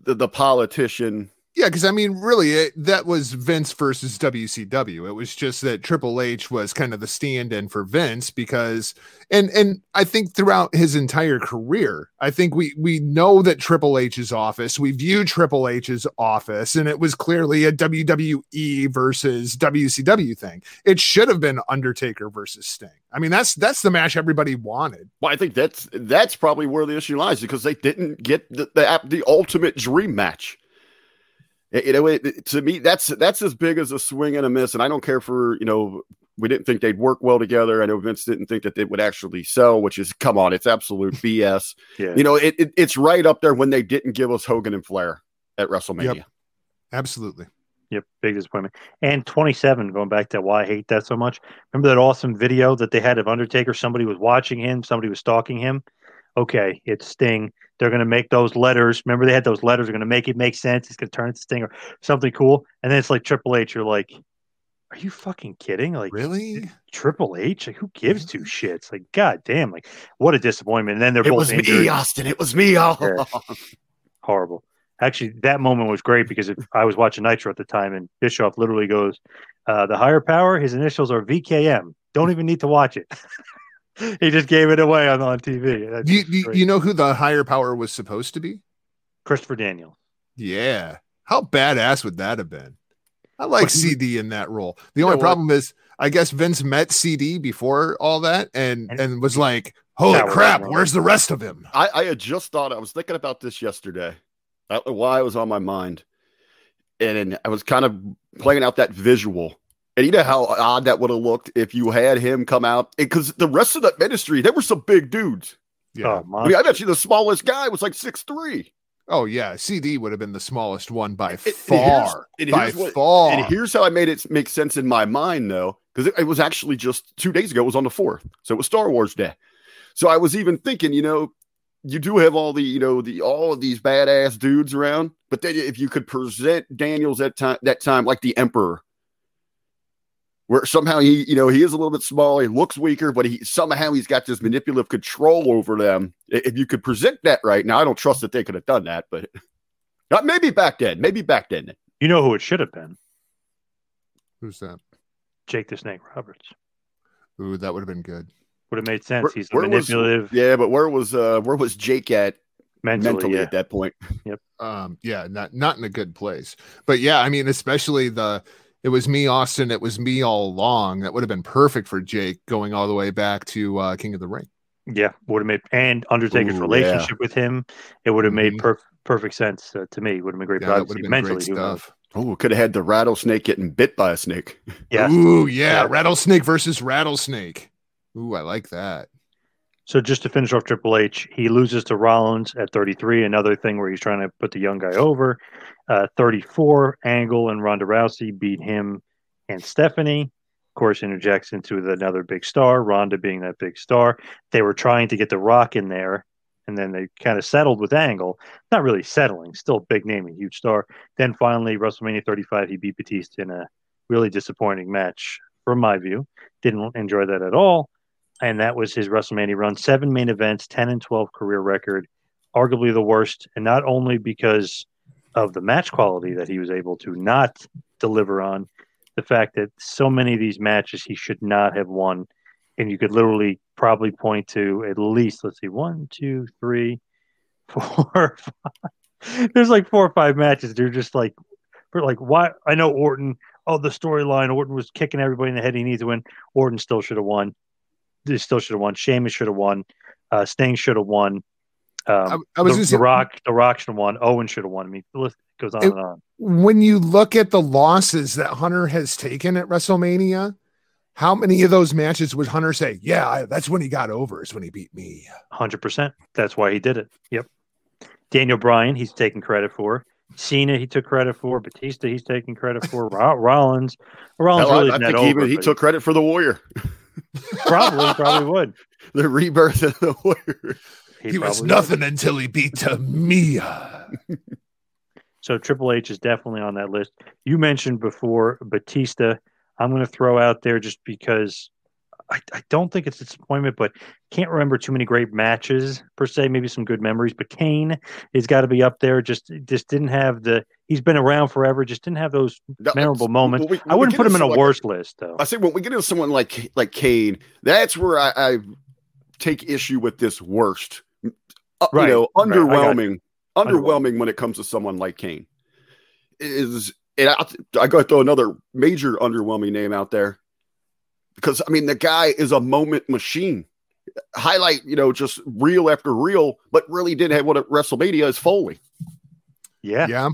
B: the, the politician.
C: Yeah, because I mean, really, it, that was Vince versus WCW. It was just that Triple H was kind of the stand-in for Vince because, and and I think throughout his entire career, I think we we know that Triple H's office, we view Triple H's office, and it was clearly a WWE versus WCW thing. It should have been Undertaker versus Sting. I mean, that's that's the match everybody wanted.
B: Well, I think that's that's probably where the issue lies because they didn't get the the, the ultimate dream match. It- you know, it, it- to me, that's that's as big as a swing and a miss. And I don't care for you know, we didn't think they'd work well together. I know Vince didn't think that they would actually sell, which is come on, it's absolute [LAUGHS] BS.
A: Yeah.
B: You know, it, it it's right up there when they didn't give us Hogan and Flair at WrestleMania.
C: Absolutely.
A: Yep, big disappointment. And 27, going back to why I hate that so much. Remember that awesome video that they had of Undertaker? Somebody was watching him, somebody was stalking him. Okay, it's Sting. They're going to make those letters. Remember, they had those letters. They're going to make it make sense. It's going to turn into Sting or something cool. And then it's like Triple H. You're like, are you fucking kidding? Like,
C: Really?
A: Triple H? Like, who gives two shits? Like, god damn! Like, what a disappointment. And then they're
B: It
A: both
B: was
A: injured.
B: me, Austin. It was me all
A: Yeah. horrible. Actually, that moment was great because if I was watching Nitro at the time, and Bischoff literally goes, uh, "The higher power, his initials are VKM. Don't even need to watch it." [LAUGHS] [LAUGHS] he just gave it away on on TV.
C: You, you- you know who the higher power was supposed to be?
A: Christopher Daniels.
C: Yeah. How badass would that have been? I like
A: he-
C: CD in that role. The only
B: know what?
C: problem is, I guess Vince met CD before all that and
A: And-
C: and was like, "Holy crap, where's the rest of him?"
B: I, I had just thought I was thinking about this yesterday. Uh, I why it was on my mind. And, then I was kind of playing out that visual. And you know how odd that would have looked if you had him come out because the rest of that ministry, they were some big dudes.
C: Yeah.
A: Oh,
B: I mean, I
A: monster.
B: bet you the smallest guy was like six three.
C: Oh yeah, CD would have been the smallest one by
B: And- and
C: far.
B: here's- and
C: by
B: here's what-
C: far.
B: And here's how I made it make sense in my mind, though, because it, it was actually just two days ago. It was on the fourth, so it was Star Wars Day. So I was even thinking, you know, you do have all the, you know, the all of these badass dudes around, but then if you could present Daniels at time that time like the Emperor, where somehow he, you know, he is a little bit small, he looks weaker, but he somehow he's got this manipulative control over them. If you could present that right now, I don't trust that they could have done that, but not [LAUGHS] maybe back then, maybe back then.
A: You know who it should have been?
C: Who's that?
A: Jake the Snake Roberts.
C: Ooh, that would have been good.
A: Would have made sense.
B: Where-
A: He's
B: where was-
A: manipulative
B: Yeah, but where was uh where was Jake at
A: mentally.
B: mentally
A: yeah.
B: at that point? Yep.
C: Um, yeah, not not in a good place. But yeah, I mean, especially the it was me, Austin. It was me all along. That would have been perfect for Jake going all the way back to uh, King of the Ring.
A: Yeah, would have made and Undertaker's
B: Ooh,
A: relationship with him. It would have made
C: Mhm.
A: perf- perfect sense uh, to me. Would have been great.
C: Yeah, that would have been
A: mentally,
C: great stuff.
B: Oh, could have had the rattlesnake getting bit by a snake.
A: Yeah.
C: Ooh, yeah,
A: Yeah.
C: rattlesnake versus rattlesnake. Ooh, I like that.
A: So just to finish off Triple H, he loses to Rollins at 33. Another thing where he's trying to put the young guy over. Uh, 34, Angle and Ronda Rousey beat him and Stephanie. Of course, interjects into the, another big star, Ronda being that big star. They were trying to get The Rock in there, and then they kind of settled with Angle. Not really settling, still big name and huge star. Then finally, WrestleMania 35, he beat Batista in a really disappointing match, from my view. Didn't enjoy that at all and that was his WrestleMania run. Seven main events, 10 and 12 career record, arguably the worst. And not only because of the match quality that he was able to not deliver on, the fact that so many of these matches he should not have won. And you could literally probably point to at least, let's see, one, two, three, [LAUGHS] four, five. There's like four or five matches. They're just like, for like, why? I know Orton oh, the storyline, Orton was kicking everybody in the head. He needs to win. Orton still should have won. They still should have won. Sheamus should have won. Uh, Sting should have won. Um,
C: I- I was
A: the,
C: say-
A: the Rock. The Rock should have won. Owen should have won. I mean, the list goes on
C: It-
A: and on.
C: when you look at the losses that Hunter has taken at WrestleMania, how many of those matches would Hunter say, "Yeah, I, that's when he got over, is when he beat me"?
A: Hundred percent. That's why he did it. Yep. Daniel Bryan, he's taking credit for. Cena, he took credit for. Batista, he's taking credit for. Rollins, Rollins
B: Hell,
A: really
B: I,
A: isn't that
B: think
A: over,
B: even he took credit for the Warrior, [LAUGHS]
A: probably probably would. [LAUGHS]
B: the rebirth of the Warrior.
C: He, was
A: probably would.
C: nothing until he beat Tamia. [LAUGHS]
A: So Triple H is definitely on that list. You mentioned before Batista. I'm going to throw out there just because I, I don't think it's a disappointment, but can't remember too many great matches per se. Maybe some good memories, but Kane has got to be up there. Just just didn't have the. He's been around forever. Just didn't have those
B: That-
A: memorable moments.
B: we-
A: I wouldn't put him in a
B: like-
A: worst list though.
B: I say when we get into someone like like Kane, that's where I, I take issue with this worst. Uh,
A: Right,
B: You know,
A: right,
B: underwhelming,
A: Underwhelming.
B: underwhelming when it comes to someone like Kane. Is and I, I got to throw another major underwhelming name out there because I mean the guy is a moment machine. Highlight, you know, just reel after reel, but really didn't have what at WrestleMania is Foley.
A: Yeah,
C: Yeah,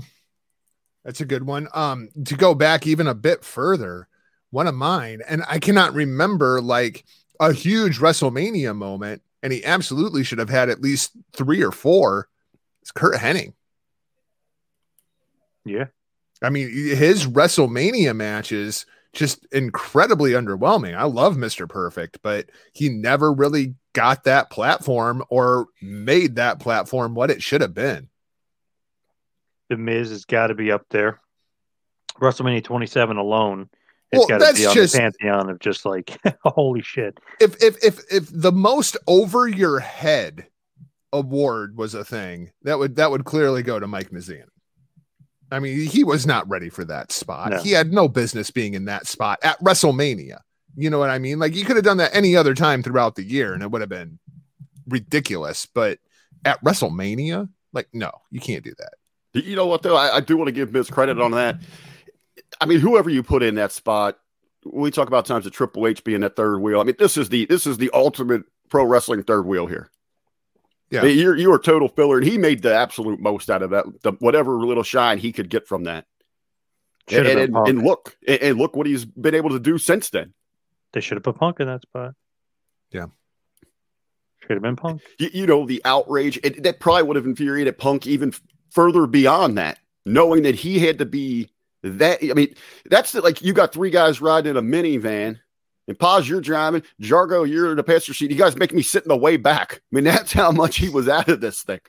C: that's a good one. Um, to go back even a bit further, one of mine, and I cannot remember like a huge WrestleMania moment, and he absolutely should have had at least three or four. It's Curt Hennig.
A: yeah.
C: I mean, his WrestleMania matches just incredibly underwhelming. I love Mr. Perfect, but he never really got that platform or made that platform what it should have been.
A: The Miz has got to be up there. WrestleMania 27 alone. It's
C: Well,
A: got to be on
C: just-
A: the pantheon of just like [LAUGHS] holy shit.
C: If if if if the most over your head award was a thing, that would that would clearly go to Mike Mizanin. I mean, he was not ready for that spot.
A: No.
C: He had no business being in that spot at WrestleMania. You know what I mean? Like you could have done that any other time throughout the year and it would have been ridiculous. But at WrestleMania, like, no, you can't do that.
B: You know what though? I, I do want to give Miz credit on that. I mean, whoever you put in that spot, we talk about times of Triple H being that third wheel. I mean, this is the this is the ultimate pro wrestling third wheel here.
C: Yeah.
B: I you're you're a total filler, and he made the absolute most out of that. The, whatever little shine he could get from that.
A: Should
B: And, and, and look, and, and look what he's been able to do since then.
A: They should have put Punk in that spot.
C: Yeah.
A: Should have been Punk.
B: You, you know, the outrage it, that probably would have infuriated Punk even f- further beyond that, knowing that he had to be that. I mean, that's the, like you got three guys riding in a minivan, and Paz. You're driving, Jargo. You're in the passenger seat. You guys make me sit in the way back. I mean, that's how much he was out of this thing.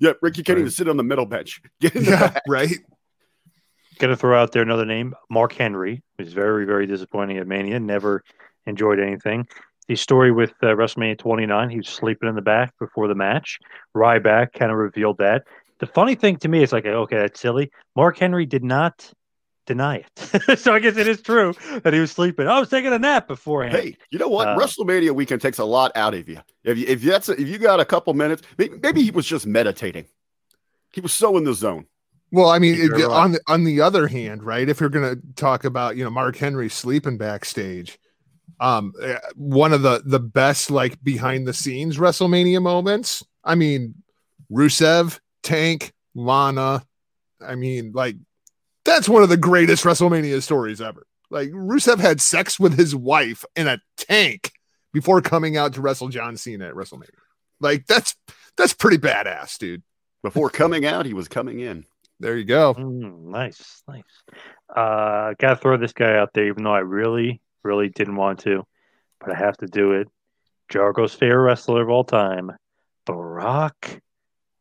B: Yeah, Rick, you can't
C: Right.
B: even sit on the middle bench. [LAUGHS] Get in the
C: Yeah,
B: back.
C: right.
A: Gonna throw out there another name, Mark Henry, who's very, very disappointing at Mania. Never enjoyed anything. The story with uh, WrestleMania 29, he was sleeping in the back before the match. Ryback kind of revealed that. The funny thing to me is like, okay, that's silly. Mark Henry did not deny it, [LAUGHS] so I guess it is true that he was sleeping. I was taking a nap beforehand.
B: Hey, you know what?
A: Uh,
B: WrestleMania weekend takes a lot out of you. If you, if that's if you got a couple minutes, maybe, maybe he was just meditating. He was so in the zone.
C: Well, I mean,
A: You're right.
C: on the on the other hand, right? If you're going to talk about you know Mark Henry sleeping backstage, um, eh, one of the the best like behind the scenes WrestleMania moments. I mean, Rusev, Tank, Lana. I mean, like that's one of the greatest WrestleMania stories ever. Like Rusev had sex with his wife in a tank before coming out to wrestle John Cena at WrestleMania. Like that's that's pretty badass, dude.
B: Before coming out, he was coming in.
C: There you go.
A: Mm, nice, nice. Uh, gotta throw this guy out there, even though I really, really didn't want to, but I have to do it. Jargo's favorite wrestler of all time, Brock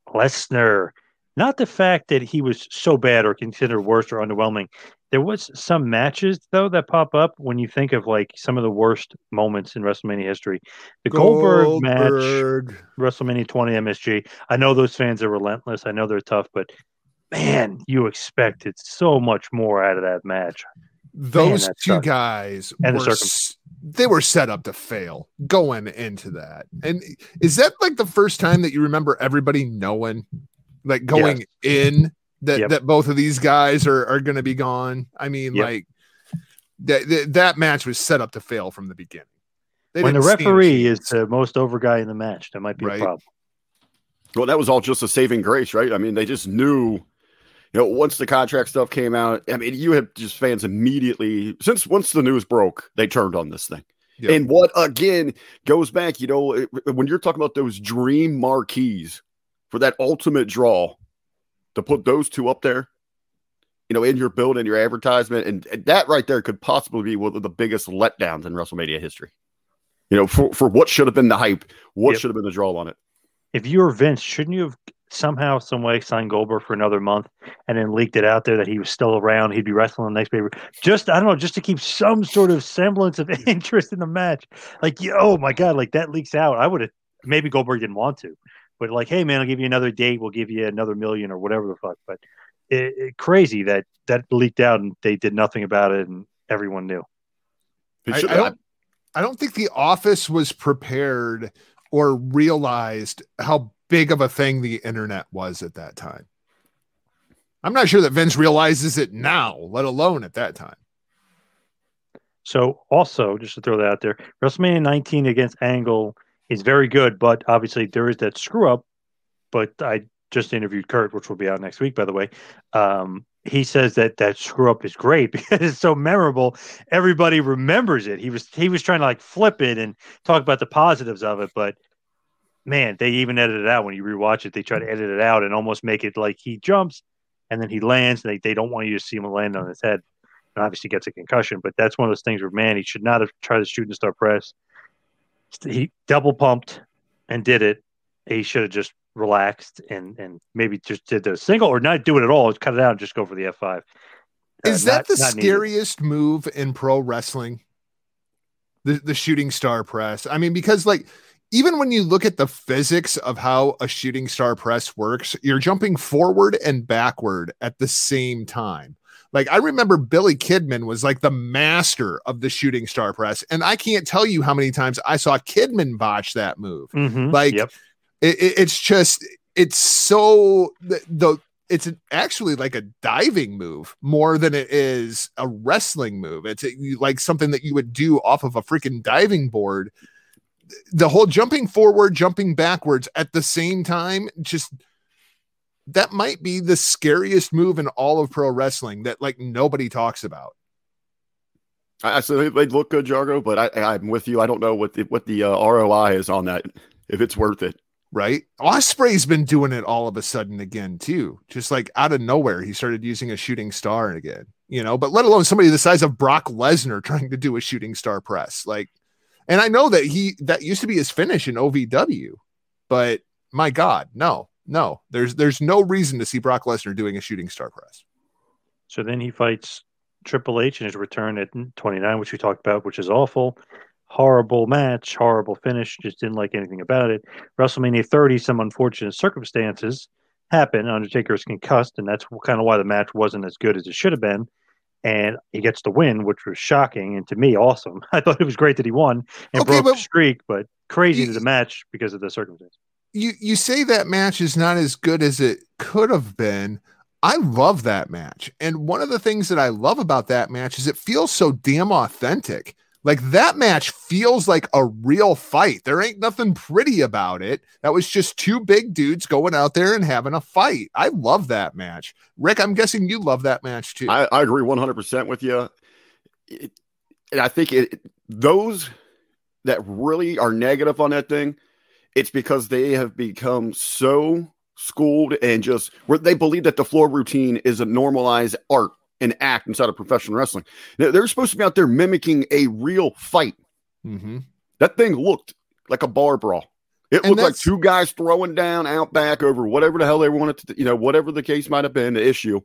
A: Lesnar. Not the fact that he was so bad or considered worse or underwhelming. There was some matches though that pop up when you think of like some of the worst moments in WrestleMania history. The Goldberg, match, WrestleMania 20 MSG. I know those fans are relentless. I know they're tough, but man, you expected so much more out of that match.
C: those
A: that
C: two
A: sucked.
C: guys
A: And the
C: were
A: circum-
C: s- they were set up to fail going into that. And is that like the first time that you remember everybody knowing, like going in that
A: Yep.
C: that both of these guys are are going to be gone? I mean,
A: Yep.
C: like That that, that match was set up to fail from the beginning. They
A: when the
C: didn't stand a
A: referee is the most over guy in the match, that might be
C: Right.
A: a problem.
B: Well, that was all just a saving grace, right? I mean, they just knew, you know, once the contract stuff came out. I mean, you had just fans immediately since once the news broke, they turned on this thing.
C: Yeah.
B: And what again goes back, you know, when you're talking about those dream marquees for that ultimate draw, to put those two up there, you know, in your build and your advertisement, and, and that right there could possibly be one of the biggest letdowns in WrestleMania history. You know, for, for what should have been the hype, what
A: Yep.
B: should have been the draw on it.
A: If you were Vince, shouldn't you have somehow, some way signed Goldberg for another month and then leaked it out there that he was still around? He'd be wrestling the next paper. Just I don't know, just to keep some sort of semblance of [LAUGHS] interest in the match. Like, oh my god, like that leaks out. I would have maybe Goldberg didn't want to, but like, hey man, I'll give you another date. We'll give you another million or whatever the fuck. But it, it, crazy that that leaked out and they did nothing about it and everyone knew.
C: I, I don't I don't think the office was prepared or realized how big of a thing the internet was at that time. I'm not sure that Vince realizes it now, let alone at that time.
A: So also, just to throw that out there, WrestleMania 19 against Angle is very good, but obviously there is that screw up. But I just interviewed Kurt, which will be out next week, by the way. Um, he says that that screw up is great [LAUGHS] because it's so memorable. Everybody remembers it. He was he was trying to like flip it and talk about the positives of it, but man, they even edit it out when you rewatch it. They try to edit it out and almost make it like he jumps and then he lands. And they they don't want you to see him land on his head and obviously gets a concussion. But that's one of those things where man, he should not have tried to shoot and star press. He double pumped and did it. He should have just relaxed and and maybe just did the single or not do it at all. Cut it out and just go for the F five.
C: Uh, Is that the scariest move in pro wrestling? The the shooting star press. I mean, because like even when you look at the physics of how a shooting star press works, you're jumping forward and backward at the same time. Like I remember Billy Kidman was like the master of the shooting star press, and I can't tell you how many times I saw Kidman botch that move.
A: Mhm.
C: Like
A: Yep.
C: it, it- it's just it's so the, the it's actually like a diving move more than it is a wrestling move. It's a, you- like something that you would do off of a freaking diving board. The whole jumping forward, jumping backwards at the same time, just that might be the scariest move in all of pro wrestling that like nobody talks about.
B: I, I so they, they look good, Jargo, but I, I'm with you. I don't know what the what the uh, ROI is on that. If it's worth it.
C: right? Ospreay's been doing it all of a sudden again too. Just like out of nowhere, he started using a shooting star again. You know, but let alone somebody the size of Brock Lesnar [LAUGHS] trying to do a shooting star press. Like, and I know that he that used to be his finish in OVW, but my God, no, no, there's there's no reason to see Brock Lesnar doing a shooting star press.
A: So then he fights Triple H in his return at 29, which we talked about, which is awful. Horrible match, horrible finish. Just didn't like anything about it. WrestleMania 30, some unfortunate circumstances happen. Undertaker is concussed, and that's kind of why the match wasn't as good as it should have been. And he gets the win, which was shocking and to me awesome. [LAUGHS] I thought it was great that he won and
C: Okay,
A: broke
C: but-
A: the streak, but crazy to the match because of the circumstances.
C: You you say that match is not as good as it could have been. I love that match. And one of the things that I love about that match is it feels so damn authentic. Like that match feels like a real fight. There ain't nothing pretty about it. That was just two big dudes going out there and having a fight. I love that match. Rick, I'm guessing you love that match too.
B: I, I agree 100% with you. It, and I think it those that really are negative on that thing, it's because they have become so schooled and just where they believe that the floor routine is a normalized art and act inside of professional wrestling. They're they're supposed to be out there mimicking a real fight.
C: Mhm.
B: That thing looked like a bar brawl. It
C: And
B: looked like two guys throwing down out back over whatever the hell they wanted to, you know, whatever the case might have been, the issue.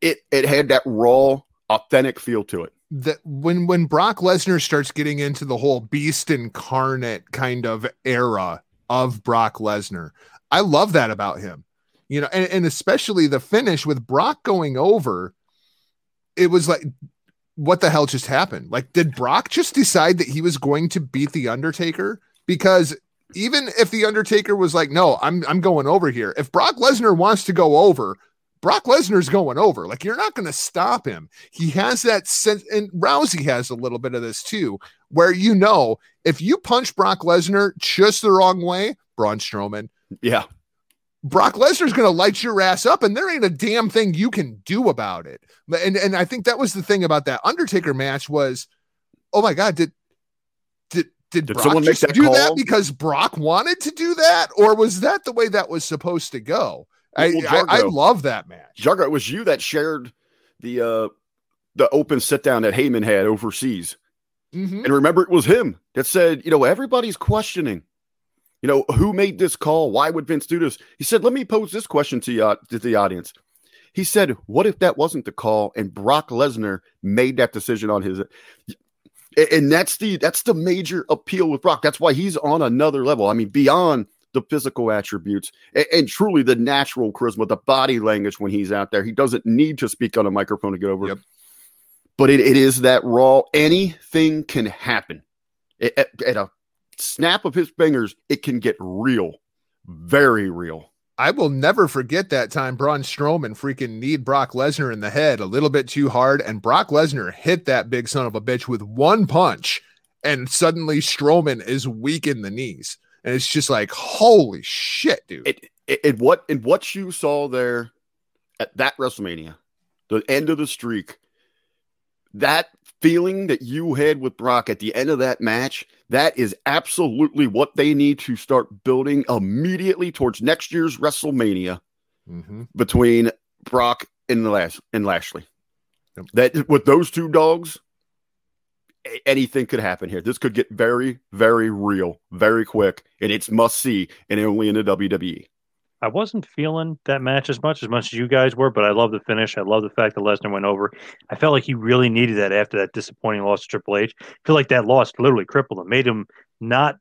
B: It it had that raw, authentic feel to it.
C: That when when Brock Lesnar starts getting into the whole beast incarnate kind of era of Brock Lesnar, I love that about him. You know, and, and especially the finish with Brock going over, it was like what the hell just happened? Like, did Brock just decide that he was going to beat the Undertaker? Because even if the Undertaker was like, no, I'm I'm going over here. If Brock Lesnar wants to go over, Brock Lesnar's going over. Like you're not going to stop him. He has that sense, and Rousey has a little bit of this too, where you know if you punch Brock Lesnar just the wrong way, Braun Strowman,
B: Yeah.
C: Brock Lesnar's going to light your ass up, and there ain't a damn thing you can do about it. And and I think that was the thing about that Undertaker match was, oh my god, did did did,
B: someone make that
C: do
B: call?
C: that because Brock wanted to do that, or was that the way that was supposed to go? I
B: Well,
C: I, I love that match.
B: Jargo, it was you that shared the uh the open sit down that Heyman had overseas.
C: Mhm.
B: And remember, it was him that said, you know, everybody's questioning, you know, who made this call? Why would Vince do this? He said, let me pose this question to you, uh, to the audience. He said, what if that wasn't the call and Brock Lesnar made that decision on his? And that's the that's the major appeal with Brock. That's why he's on another level. I mean, beyond the physical attributes and, and truly the natural charisma, the body language when he's out there. He doesn't need to speak on a microphone to get over.
C: Yep.
B: But it, it is that raw. Anything can happen. At, at- at a snap of his fingers, it can get real, very real.
C: I will never forget that time Braun Strowman freaking kneed Brock Lesnar in the head a little bit too hard, and Brock Lesnar hit that big son of a bitch with one punch, and suddenly Strowman is weak in the knees, and it's just like holy shit, dude.
B: It, it, it what and what you saw there at that WrestleMania, the end of the streak, that feeling that you had with Brock at the end of that match, that is absolutely what they need to start building immediately towards next year's WrestleMania
C: Mhm.
B: between Brock and the Lash and Lashley.
C: Yep.
B: That with those two dogs, a- anything could happen here. This could get very, very real, very quick, and it's must see, and only in the. WWE.
A: I wasn't feeling that match as much as much as you guys were, but I love the finish. I love the fact that Lesnar went over. I felt like he really needed that after that disappointing loss to Triple H. I feel like that loss literally crippled him, made him not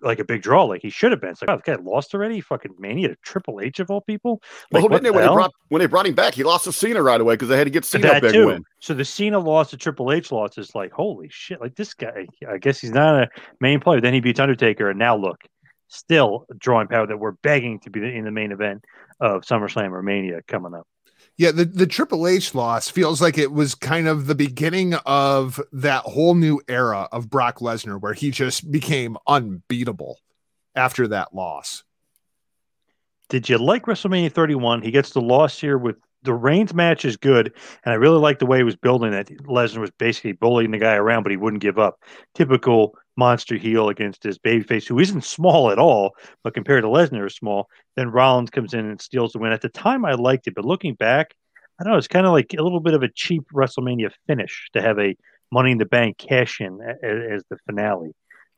A: like a big draw like he should have been. It's like, wow, this guy lost already. Fucking mania to Triple H of all people.
B: Well,
A: Like, the
B: when, they brought, when they brought him back, he lost to Cena right away because they had to get Cena a
A: that
B: big
A: too.
B: win.
A: So the Cena loss to Triple H loss is like, holy shit! Like this guy, I guess he's not a main player. Then he beats Undertaker, and now look, still drawing power that we're begging to be in the main event of SummerSlam or Mania coming up.
C: Yeah, the, the Triple H loss feels like it was kind of the beginning of that whole new era of Brock Lesnar where he just became unbeatable after that loss.
A: Did you like WrestleMania 31? He gets the loss here with the Reigns match is good, and I really like the way he was building it. Lesnar was basically bullying the guy around, but he wouldn't give up. Typical monster heel against his babyface, who isn't small at all, but compared to Lesnar is small. Then Rollins comes in and steals the win. At the time, I liked it, but looking back, I don't know. It's kind of like a little bit of a cheap WrestleMania finish to have a Money in the Bank cash in a- a- as the finale.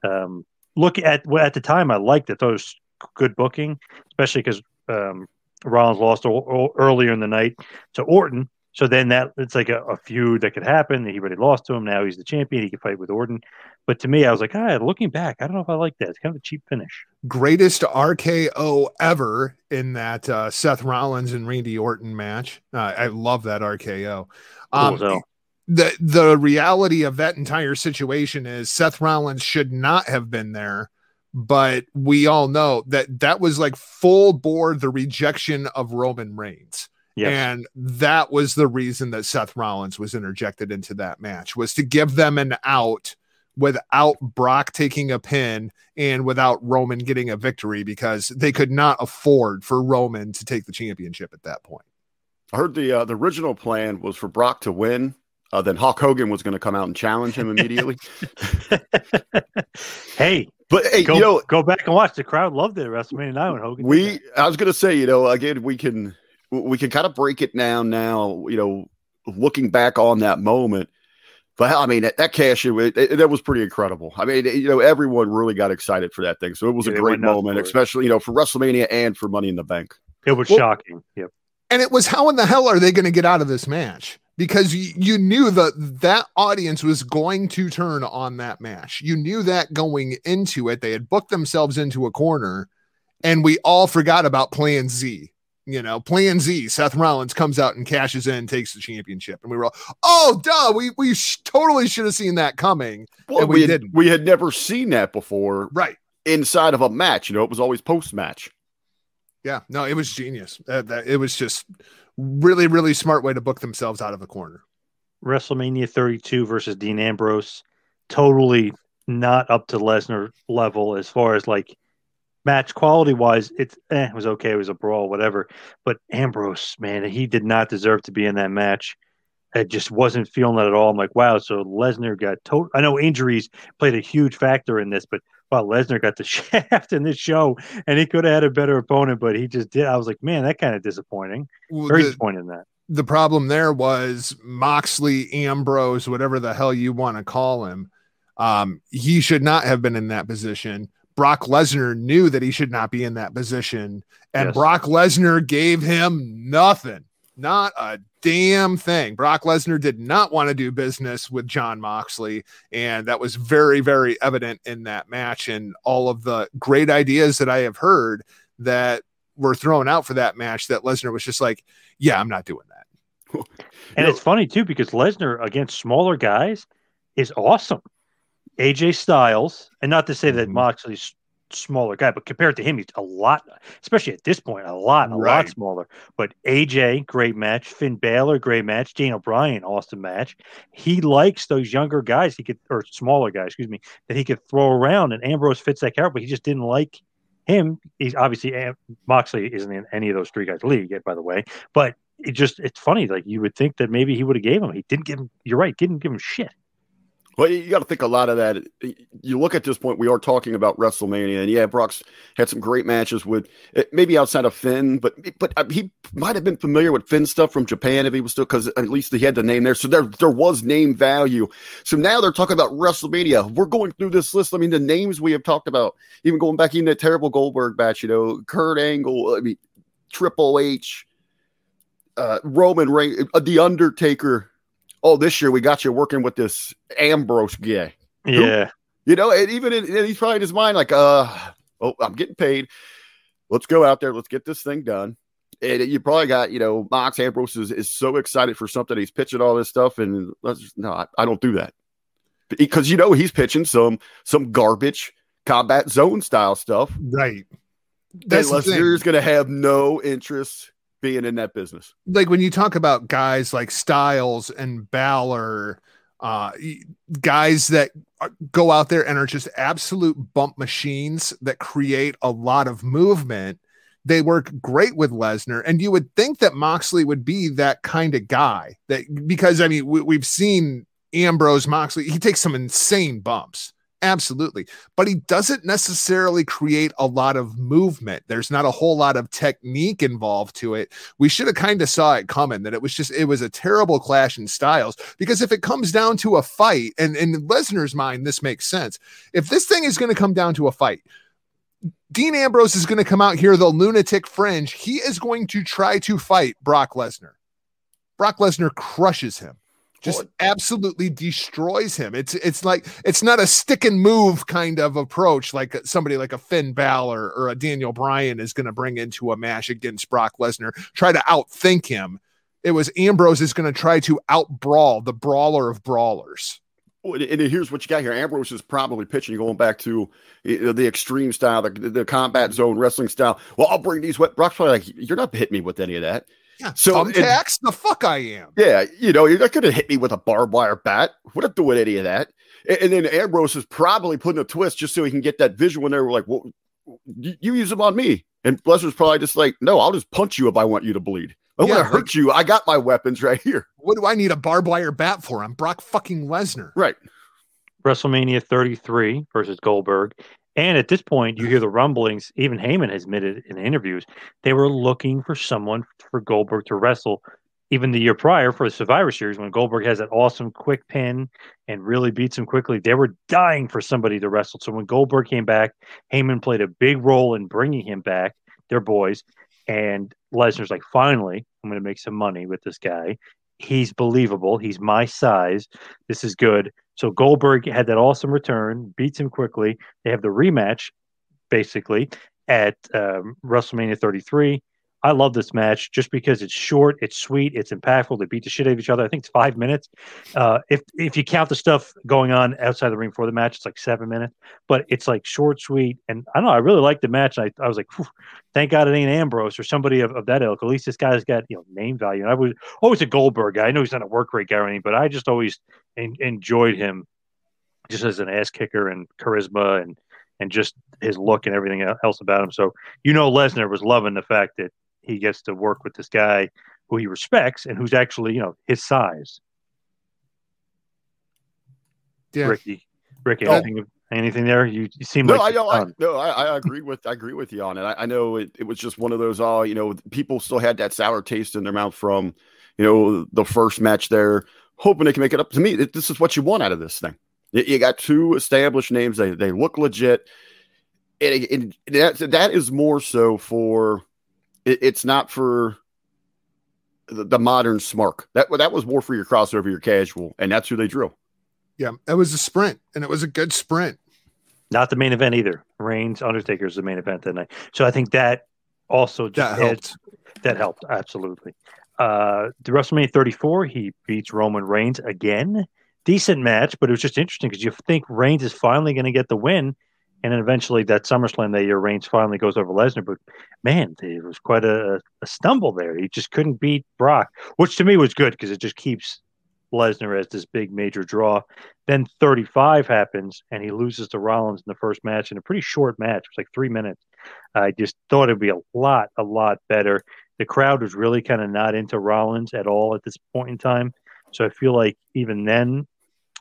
A: Um, look at well, at the time, I liked it. Thought it was good booking, especially because um, Rollins lost o- o- earlier in the night to Orton. So then that it's like a, a feud that could happen. He already lost to him. Now he's the champion. He could fight with Orton. But to me, I was like, ah, looking back, I don't know if I like that. It's kind of a cheap finish.
C: Greatest RKO ever in that uh, Seth Rollins and Randy Orton match. Uh, I love that RKO. Um,
A: so
C: the the reality of that entire situation is Seth Rollins should not have been there, but we all know that that was like full bore the rejection of Roman Reigns.
A: Yes.
C: And that was the reason that Seth Rollins was interjected into that match was to give them an out without Brock taking a pin and without Roman getting a victory because they could not afford for Roman to take the championship at that point.
B: I heard the uh, the original plan was for Brock to win. Uh, then Hulk Hogan was going to come out and challenge him immediately. [LAUGHS]
A: hey,
B: but hey,
A: go
B: you know,
A: go back and watch. The crowd loved it at WrestleMania 9 when Hogan.
B: we i was going to say you know again we can we can kind of break it down now you know looking back on that moment but i mean that, that cash in it, it- that was pretty incredible i mean you know everyone really got excited for that thing so it was
A: Yeah,
B: a great moment especially you know for wrestlemania and for money in the bank
A: it was
C: Well-
A: shocking. Yep.
C: And it was how in the hell are they going to get out of this match? Because you, you knew that that audience was going to turn on that match. You knew that going into it. They had booked themselves into a corner, and we all forgot about Plan Z. You know, Plan Z. Seth Rollins comes out and cashes in, takes the championship, and we were all, "Oh, duh! We we sh- totally should have seen that coming."
B: well
C: And we
B: we, had,
C: didn't.
B: we had never seen that before
C: Right?
B: inside of a match you know it was always post match
C: Yeah. No, it was genius. That, that it was just really, really smart way to book themselves out of a corner.
A: WrestleMania 32 versus Dean Ambrose, totally not up to Lesnar level as far as like match quality wise. It's eh, it was okay. It was a brawl, whatever. But Ambrose, man, he did not deserve to be in that match. I just wasn't feeling it at all. I'm like, wow. So Lesnar got total. I know injuries played a huge factor in this, but wow, Lesnar got the [LAUGHS] shaft in this show, and he could have had a better opponent, but he just did. I was like, man, that kind of disappointing.
C: Well,
A: Very
C: the-
A: disappointed in that.
C: the problem there was Moxley, Ambrose, whatever the hell you want to call him. Um, he should not have been in that position. Brock Lesnar knew that he should not be in that position, and
A: Yes.
C: Brock Lesnar gave him nothing, not a damn thing. Brock Lesnar did not want to do business with John Moxley, and that was very, very evident in that match. And all of the great ideas that I have heard that were thrown out for that match, that Lesnar was just like, "Yeah, I'm not doing that." [LAUGHS]
A: And
B: know-
A: it's funny too because Lesnar against smaller guys is awesome. AJ Styles, and not to say that
C: Mhm.
A: Moxley's smaller guy, but compared to him, he's a lot, especially at this point, a lot, a lot smaller. But AJ, great match. Finn Balor, great match. Daniel Bryan, awesome match. He likes those younger guys he could, or smaller guys, excuse me, that he could throw around. And Ambrose fits that character, but he just didn't like him. He's obviously Moxley isn't in any of those three guys' league, yet, by the way. But it just it's funny. Like you would think that maybe he would have gave him. He didn't give him. You're right. Didn't give him shit.
B: Well, you got to think a lot of that. You look at this point, we are talking about WrestleMania, and yeah, Brock's had some great matches with eh, maybe outside of Finn, but but uh, he might have been familiar with Finn stuff from Japan if he was still because at least he had the name there, so there there was name value. So now they're talking about WrestleMania. We're going through this list. I mean, the names we have talked about, even going back in that terrible Goldberg match, you know, Kurt Angle, I mean, Triple H, uh, Roman Reigns, uh, The Undertaker. Oh, this year we got you working with this Ambrose guy.
A: Yeah.
B: You know, and even in, and he's probably in his mind like, uh, oh, I'm getting paid. Let's go out there. Let's get this thing done. And you probably got, you know, Mox Ambrose is, is so excited for something. He's pitching all this stuff, and let's just, no, I, I don't do that because you know he's pitching some some garbage combat zone style stuff.
C: Right.
B: That's
C: the.
B: Lesnar's going to have no interest being in that business.
C: like when you talk about guys like Styles and Balor, uh, guys that go out there and are just absolute bump machines that create a lot of movement. They work great with Lesnar, and you would think that Moxley would be that kind of guy. That because I mean we, we've seen Ambrose Moxley, he takes some insane bumps. Absolutely. But he doesn't necessarily create a lot of movement. There's not a whole lot of technique involved to it we should have kind of saw it coming that it was just it was a terrible clash in styles because if it comes down to a fight and in Lesnar's mind this makes sense if this thing is going to come down to a fight Dean Ambrose is going to come out here the lunatic fringe he is going to try to fight Brock Lesnar Brock Lesnar crushes him just absolutely destroys him. It's it's like it's not a stick and move kind of approach like somebody like a Finn Balor or a Daniel Bryan is going to bring into a match against Brock Lesnar, try to outthink him. It was Ambrose is going to try to outbrawl the brawler of brawlers.
B: And here's what you got here. Ambrose is probably pitching, going back to uh, the extreme style, the, the combat zone wrestling style. Well, I'll bring these wet. Brock's probably like, you're not hitting me with any of that.
C: Yeah,
B: So, and-
C: thumbtacks, the fuck I am.
B: Yeah, you know, you're not going to hit me with a barbed wire bat. We're not doing any of that. And, and then Ambrose is probably putting a twist just so he can get that visual in there. We're like, well, you, you use them on me. And Lesnar's probably just like, no, I'll just punch you if I want you to bleed. I
C: Yeah,
B: want to hurt you. I got my weapons right here.
C: What do I need a barbed wire bat for? I'm Brock fucking Lesnar.
B: Right.
A: WrestleMania 33 versus Goldberg. And at this point, you [SIGHS] hear the rumblings. Even Heyman has admitted in interviews they were looking for someone for Goldberg to wrestle. Even the year prior for the Survivor Series, when Goldberg has that awesome quick pin and really beats him quickly, they were dying for somebody to wrestle. So when Goldberg came back, Heyman played a big role in bringing him back. Their boys, and Lesnar's like, finally, I'm going to make some money with this guy. He's believable. He's my size. This is good. So Goldberg had that awesome return, beats him quickly. They have the rematch, basically, at um, WrestleMania 33. I love this match just because it's short, it's sweet, it's impactful. They beat the shit out of each other. I think it's five minutes. Uh, if if you count the stuff going on outside the ring before the match, it's like seven minutes. But it's like short, sweet, and I don't know. I really like the match. I, I was like, thank God it ain't Ambrose or somebody of, of that ilk. At least this guy's got you know name value. And I was always a Goldberg guy. I know he's not a work rate guy or anything, but I just always en- enjoyed him just as an ass kicker and charisma and and just his look and everything else about him. So you know Lesnar was loving the fact that he gets to work with this guy who he respects and who's actually you know his size.
C: Yeah.
A: Ricky, Ricky,
C: Oh.
A: anything, anything there? You, you seem
B: No,
A: like
B: I know. I, no, I, I agree with I agree with you on it. I, I know it, it was just one of those. Oh, you know, people still had that sour taste in their mouth from, you know, the first match there, hoping they can make it up. To me, it, this is what you want out of this thing. You, you got two established names. They they look legit. And, and that that is more so for. It, it's not for. The, the modern smark that that was more for your crossover, your casual, and that's who they drew.
C: Yeah, it was a sprint, and it was a good sprint.
A: Not the main event either. Reigns, Undertaker is the main event that night. So I think that also just
C: That
A: adds-
C: helped.
A: that helped absolutely. Uh, the WrestleMania 34, he beats Roman Reigns again. Decent match, but it was just interesting because you think Reigns is finally going to get the win, and then eventually that SummerSlam that year, Reigns finally goes over Lesnar. But man, it was quite a, a stumble there. He just couldn't beat Brock, which to me was good because it just keeps Lesnar as this big major draw. Then 35 happens, and he loses to Rollins in the first match in a pretty short match. It was like three minutes. I just thought it'd be a lot, a lot better. The crowd was really kind of not into Rollins at all at this point in time. So I feel like even then,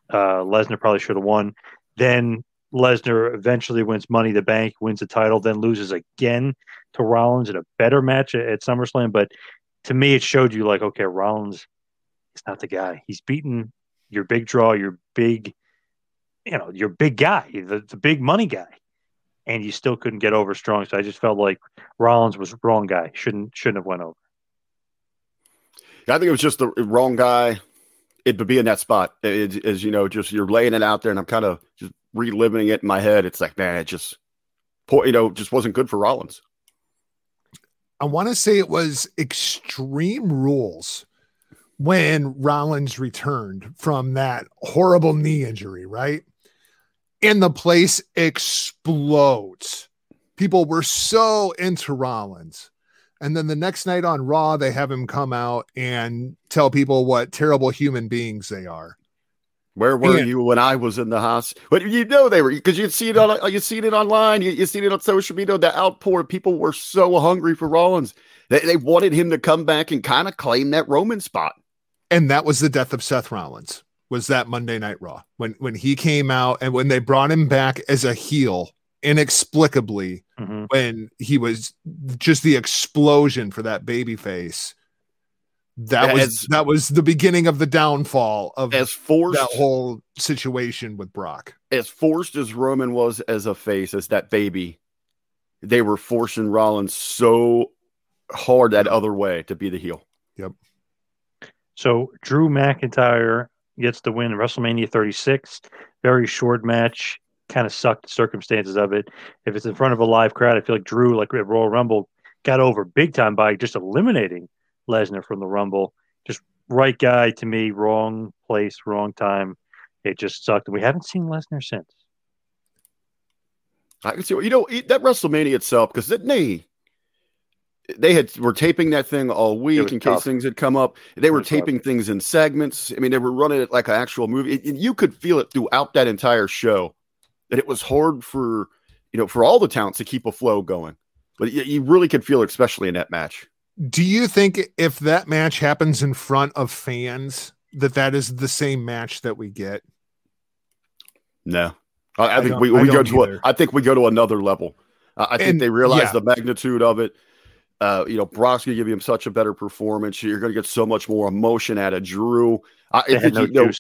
A: uh, Lesnar probably should have won. Then Lesnar eventually wins Money the Bank, wins the title, then loses again to Rollins in a better match at, at SummerSlam. But to me, it showed you like, okay, Rollins is not the guy. He's beaten your big draw, your big, you know, your big guy, the, the big money guy and you still couldn't get over strong. So I just felt like Rollins was wrong guy. Shouldn't shouldn't have went over.
B: Yeah, I think it was just the wrong guy. It to be in that spot is you know just you're laying it out there, and I'm kind of just reliving it in my head. It's like man, it just you know, just wasn't good for Rollins.
C: I want to say it was Extreme Rules when Rollins returned from that horrible knee injury, right? And the place explodes. People were so into Rollins. And then the next night on Raw, they have him come out and tell people what terrible human beings they are.
B: Where were
C: Yeah.
B: you when I was in the hospital? But you know they were because you'd seen it on you seen it online, you you seen it on social media. The outpour, people were so hungry for Rollins. They, they wanted him to come back and kind of claim that Roman spot.
C: And that was the death of Seth Rollins. Was that Monday Night Raw when when he came out and when they brought him back as a heel inexplicably
A: Mhm.
C: when he was just the explosion for that baby face. That was that was the beginning of the downfall of
B: As forced
C: that whole situation with Brock.
B: as forced as Roman was as a face, as that baby, they were forcing Rollins so hard that other way to be the heel. Yep.
A: So Drew McIntyre gets the win in WrestleMania 36. Very short match. Kind of sucked the circumstances of it. If it's in front of a live crowd, I feel like Drew, like at Royal Rumble, got over big time by just eliminating Lesnar from the Rumble. Just right guy to me, wrong place, wrong time. It just sucked. We haven't seen Lesnar since.
B: I can see you know that WrestleMania itself because didn't they? They had were taping that thing all week in case
A: tough.
B: things had come up. They were
A: was tough.
B: taping things in segments. I mean, they were running it like an actual movie. It- you could feel it throughout that entire show that it was hard for you know for all the talents to keep a flow going. But you, you really could feel it, especially in that match.
C: Do you think if that match happens in front of fans that that is the same match that we get?
B: No, I, I
C: I
B: think
C: don't-
B: we,
C: I
B: we go to. A,
C: either.
B: I think we go to another level. Uh, I think
C: And-
B: they realize
C: yeah.
B: the magnitude of it. Uh, you know, Brock's gonna give him such a better performance. You're gonna get so much more emotion out of Drew. I,
A: They
B: I think
A: no
B: you know,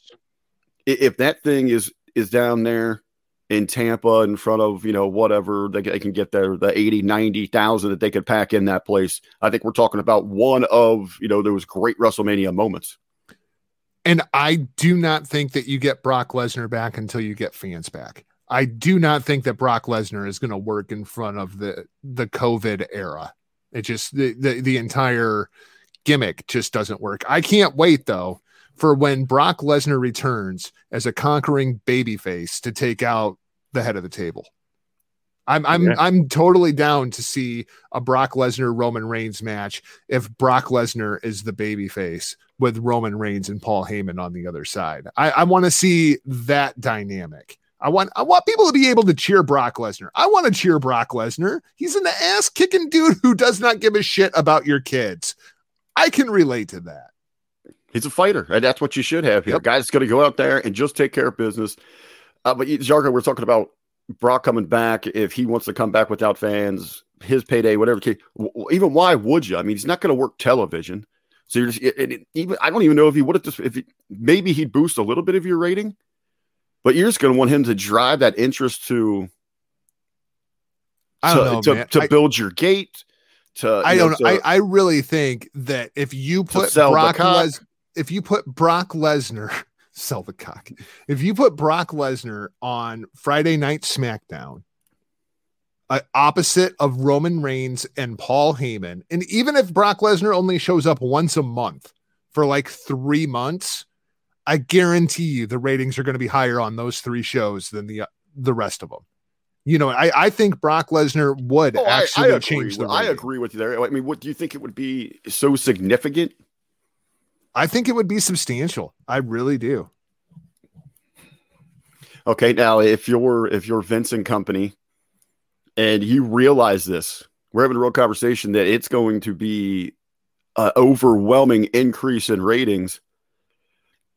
B: if that thing is is down there in Tampa in front of you know whatever they, they can get there the 80 90,000 that they could pack in that place I think we're talking about one of you know those great WrestleMania moments
C: And I do not think that you get Brock Lesnar back until you get fans back. I do not think that Brock Lesnar is going to work in front of the the COVID era. It just the, the the entire gimmick just doesn't work. I can't wait though for when Brock Lesnar returns as a conquering babyface to take out the head of the table. I'm I'm
A: Yeah.
C: I'm totally down to see a Brock Lesnar Roman Reigns match if Brock Lesnar is the babyface with Roman Reigns and Paul Heyman on the other side. I, I want to see that dynamic. I want I want people to be able to cheer Brock Lesnar. I want to cheer Brock Lesnar. He's an ass kicking dude who does not give a shit about your kids. I can relate to that.
B: He's a fighter, and that's what you should have here.
C: Yep.
B: Guy's going to go out there and just take care of business. Uh, but Jargo, we're talking about Brock coming back. If he wants to come back without fans, his payday, whatever. case- w- w- Even why would you? I mean, he's not going to work television. So you're just it, it- even. I don't even know if he would have just if he, maybe he'd boost a little bit of your rating, but you're just going to want him to drive that interest to
C: I
B: to,
C: don't know,
B: to,
C: man.
B: to
C: I-
B: build your gate. To
C: I don't. I,
B: to-
C: I really think that if you put Brock. Les, if you put Brock Lesnar, [LAUGHS] sell the cock. If you put Brock Lesnar on Friday Night SmackDown, uh, opposite of Roman Reigns and Paul Heyman, and even if Brock Lesnar only shows up once a month for like three months, I guarantee you the ratings are going to be higher on those three shows than the uh, the rest of them. You know, I, I think Brock Lesnar would
B: Oh,
C: actually
B: I, agree.
C: change the.
B: with- I agree with you there. I mean, what do you think it would be so significant?
C: I think it would be substantial. I really do.
B: Okay, now if you're if you're Vince and company, and you realize this, we're having a real conversation that it's going to be an overwhelming increase in ratings.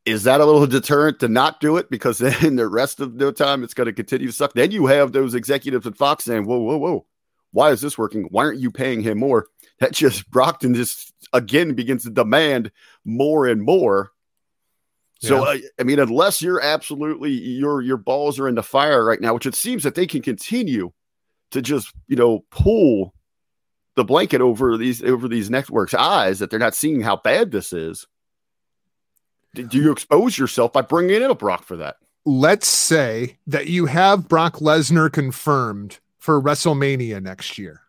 B: Is that a little deterrent to not do it? Because [LAUGHS] then the rest of the time it's going to continue to suck. Then you have those executives at Fox saying, "Whoa, whoa, whoa! Why is this working? Why aren't you paying him more?" That just Brockton just again begins to demand more and more. So
C: Yeah.
B: uh, I mean, unless you're absolutely your your balls are in the fire right now, which it seems that they can continue to just you know pull the blanket over these over these networks' eyes that they're not seeing how bad this is. Do do you expose yourself by bringing in a Brock for that?
C: Let's say that you have Brock Lesnar confirmed for WrestleMania next year.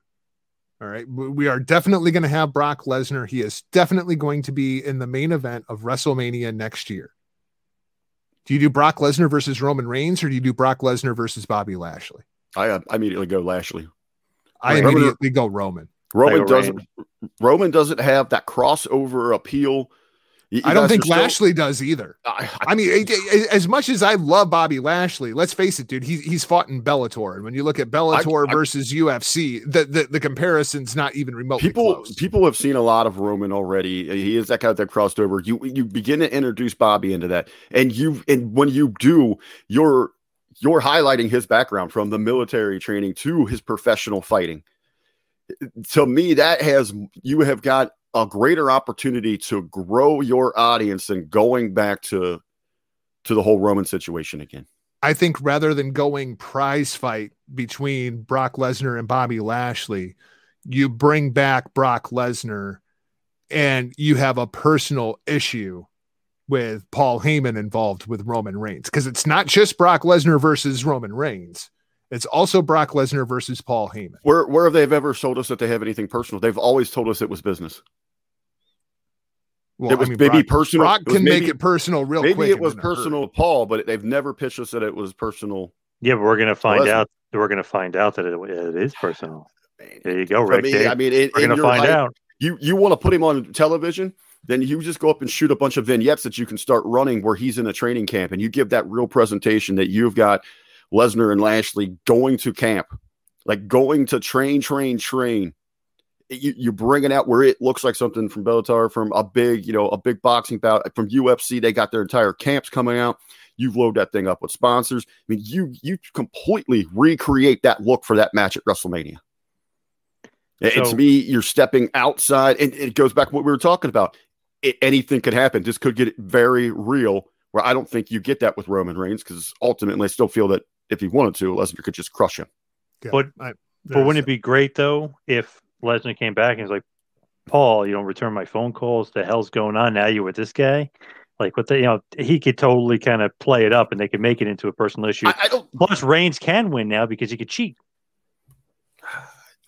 C: All right. We we are definitely going to have Brock Lesnar. He is definitely going to be in the main event of WrestleMania next year. Do you do Brock Lesnar versus Roman Reigns or do you do Brock Lesnar versus Bobby Lashley?
B: I, uh, I immediately go Lashley.
C: I
B: Right. Roman-
C: immediately go Roman.
B: Roman doesn't. Roman doesn't have that crossover appeal. You- you
C: I don't think
B: still-
C: Lashley does either.
B: I, I-
C: I mean, it- it- as much as I love Bobby Lashley, let's face it, dude. He's he's fought in Bellator, and when you look at Bellator
B: I-
C: versus UFC, the, the the comparison's not even remotely
B: people
C: close.
B: people have seen a lot of Roman already. He is that guy that crossed over. You you begin to introduce Bobby into that, and you and when you do, you're you're highlighting his background from the military training to his professional fighting. To me, that has you have got a greater opportunity to grow your audience than going back to to the whole Roman situation again.
C: I think rather than going prize fight between Brock Lesnar and Bobby Lashley, you bring back Brock Lesnar, and you have a personal issue with Paul Heyman involved with Roman Reigns because it's not just Brock Lesnar versus Roman Reigns. It's also Brock Lesnar versus Paul Heyman.
B: Where where have they ever told us that they have anything personal? They've always told us it was business.
C: Well,
B: it was maybe personal.
C: Brock can
B: maybe-
C: make it personal real
B: Maybe
C: quick.
B: it was
C: then hurt.
B: personal to Paul, but they've never pitched us that it was personal.
A: Yeah, but we're gonna find
B: Lesnar.
A: out. We're gonna find out that it, it is personal. There you go,
B: For
A: Rick.
B: me,
A: There-
B: I mean, in,
A: we're
B: in
A: gonna find
B: life,
A: out.
B: You you want to put him on television, then you just go up and shoot a bunch of vignettes that you can start running where he's in a training camp, and you give that real presentation that you've got Lesnar and Lashley going to camp, like going to train, train, train. You, you bring it out where it looks like something from Bellator, from a big, you know, a big boxing bout from UFC. They got their entire camps coming out. You load that thing up with sponsors. I mean, you you completely recreate that look for that match at WrestleMania. And
A: So-
B: to me, you're stepping outside, and it goes back to what we were talking about. It, anything could happen. This could get very real. Where I don't think you get that with Roman Reigns because ultimately, I still feel that if he wanted to, Lesnar could just crush him.
C: Yeah,
A: But-
C: I-
A: But wouldn't it be great though if Lesnar came back and was like, Paul, you don't return my phone calls. The hell's going on now? You with this guy? Like what the you know he could totally kind of play it up and they could make it into a personal issue.
B: I, I don't.
A: Plus, Reigns can win now because he could cheat.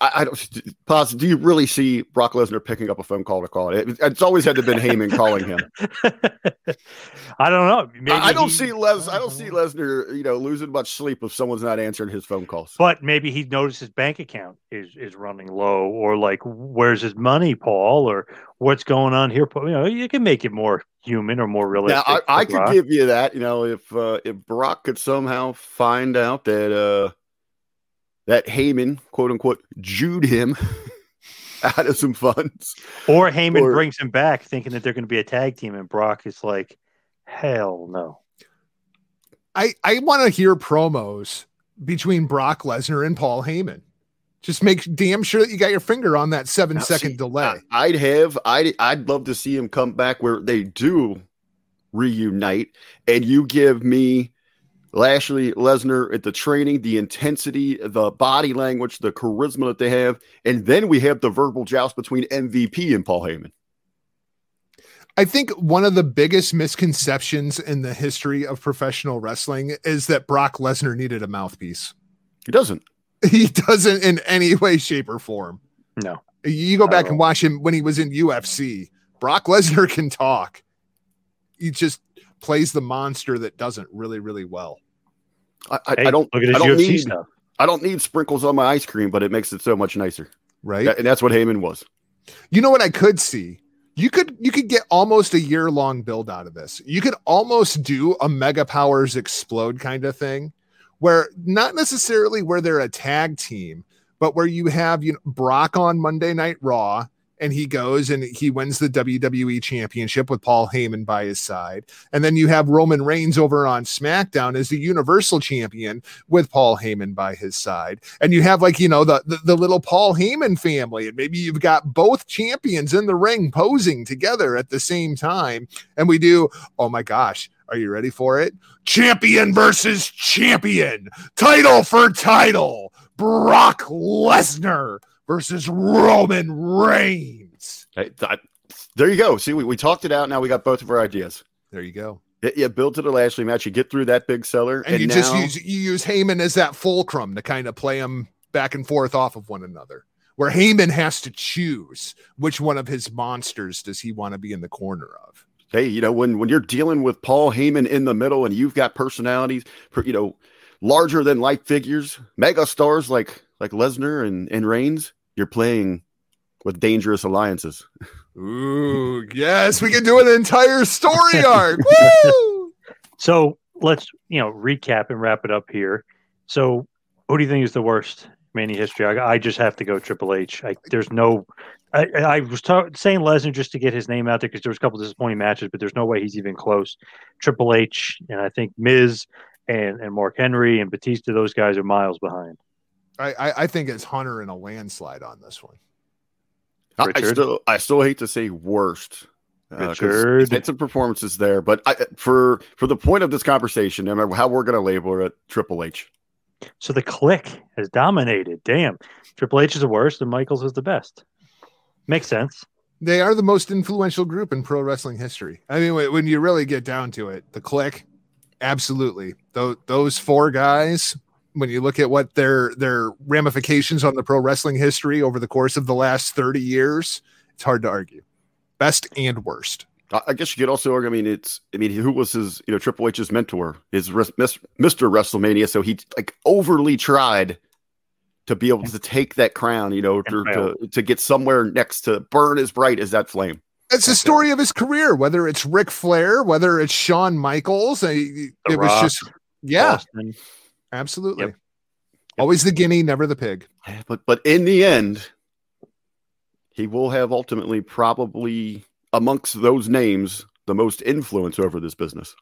B: I, I don't. Paz, do you really see Brock Lesnar picking up a phone call to call it? it it's always had to been Heyman calling him. [LAUGHS]
A: I don't know. Maybe
B: I, I don't
A: he-
B: see Les. I don't see [LAUGHS] Lesnar, you know, losing much sleep if someone's not answering his phone calls.
A: But maybe he noticed his bank account is is running low, or like, where's his money, Paul, or what's going on here? Paul? You know, you can make it more human or more
B: Now,
A: realistic.
B: I, I could give you that. You know, if uh, if Brock could somehow find out that uh, that Heyman, quote unquote, Jewed him [LAUGHS] out of some funds.
A: or Heyman
B: or-
A: brings him back, thinking that they're going to be a tag team, and Brock is like, hell no.
C: I, I want to hear promos between Brock Lesnar and Paul Heyman. Just make damn sure that you got your finger on that seven
B: Now,
C: second
B: see,
C: delay.
B: I, would have. I'd I'd love to see him come back where they do reunite, and you give me Lashley Lesnar at the training, the intensity, the body language, the charisma that they have, and then we have the verbal joust between MVP and Paul Heyman.
C: I think one of the biggest misconceptions in the history of professional wrestling is that Brock Lesnar needed a mouthpiece.
B: He doesn't. [LAUGHS]
C: He doesn't in any way, shape, or form.
A: No.
C: You go back and watch him when he was in UFC. Brock Lesnar can talk. He just plays the monster that doesn't really, really well.
B: I, I,
A: Hey,
B: I don't.
A: look at his
B: I don't
A: UFC
B: need.
A: stuff.
B: I don't need sprinkles on my ice cream, but it makes it so much nicer.
C: Right.
B: That- and that's what Heyman was.
C: You know what I could see? You could you could get almost a year long build out of this. You could almost do a mega powers explode kind of thing where not necessarily where they're a tag team, but where you have you know Brock on Monday Night Raw and he goes and he wins the WWE championship with Paul Heyman by his side. And then you have Roman Reigns over on SmackDown as the Universal Champion with Paul Heyman by his side. And you have like, you know, the, the, the little Paul Heyman family. And maybe you've got both champions in the ring posing together at the same time. And we do, oh my gosh, are you ready for it? Champion versus champion, title for title. Brock Lesnar versus Roman Reigns.
B: I- there you go. See, we, we talked it out. Now we got both of our ideas.
C: There you go.
B: Yeah, build to the Lashley match. You get through that big seller,
C: And, you
B: now,
C: just use you use Heyman as that fulcrum to kind of play them back and forth off of one another. Where Heyman has to choose which one of his monsters does he want to be in the corner of.
B: hey, you know, when when you're dealing with Paul Heyman in the middle, and you've got personalities, per- you know, larger than life figures, mega stars like like Lesnar and and Reigns, you're playing with dangerous alliances.
C: Ooh, yes, we can do an entire story arc. [LAUGHS] Woo!
A: So let's you know recap and wrap it up here. So who do you think is the worst Mania history? I, I just have to go Triple H. I, there's no. I, I I was ta- saying Lesnar just to get his name out there because there was a couple disappointing matches, but there's no way he's even close. Triple H and I think Miz and and Mark Henry and Batista, those guys are miles behind.
C: I, I, I think it's Hunter in a landslide on this one.
B: I, I still I still hate to say worst. Uh, 'cause
A: Richard.
B: it's a performances there, but I, for for the point of this conversation, no matter how we're going to label it, Triple H.
A: So the Kliq has dominated. Damn, Triple H is the worst and Michaels is the best. Makes sense.
C: They are the most influential group in pro wrestling history. I mean, when when you really get down to it, the Kliq, absolutely. Those those four guys. When you look at what their their ramifications on the pro wrestling history over the course of the last thirty years, it's hard to argue. Best and worst.
B: I I guess you could also argue. I mean, it's. I mean, who was his? You know, Triple H's mentor, his mis- Mr. WrestleMania. So he like overly tried to be able to take that crown. You know, to, to, to get somewhere next to burn as bright as that flame.
C: It's the story of his career, whether it's Ric Flair, whether it's Shawn Michaels. I- It
A: The
C: was just, yeah,
A: Austin.
C: Absolutely.
A: Yep.
C: Always the guinea, never the pig.
B: But but in the end, he will have ultimately probably amongst those names the most influence over this business.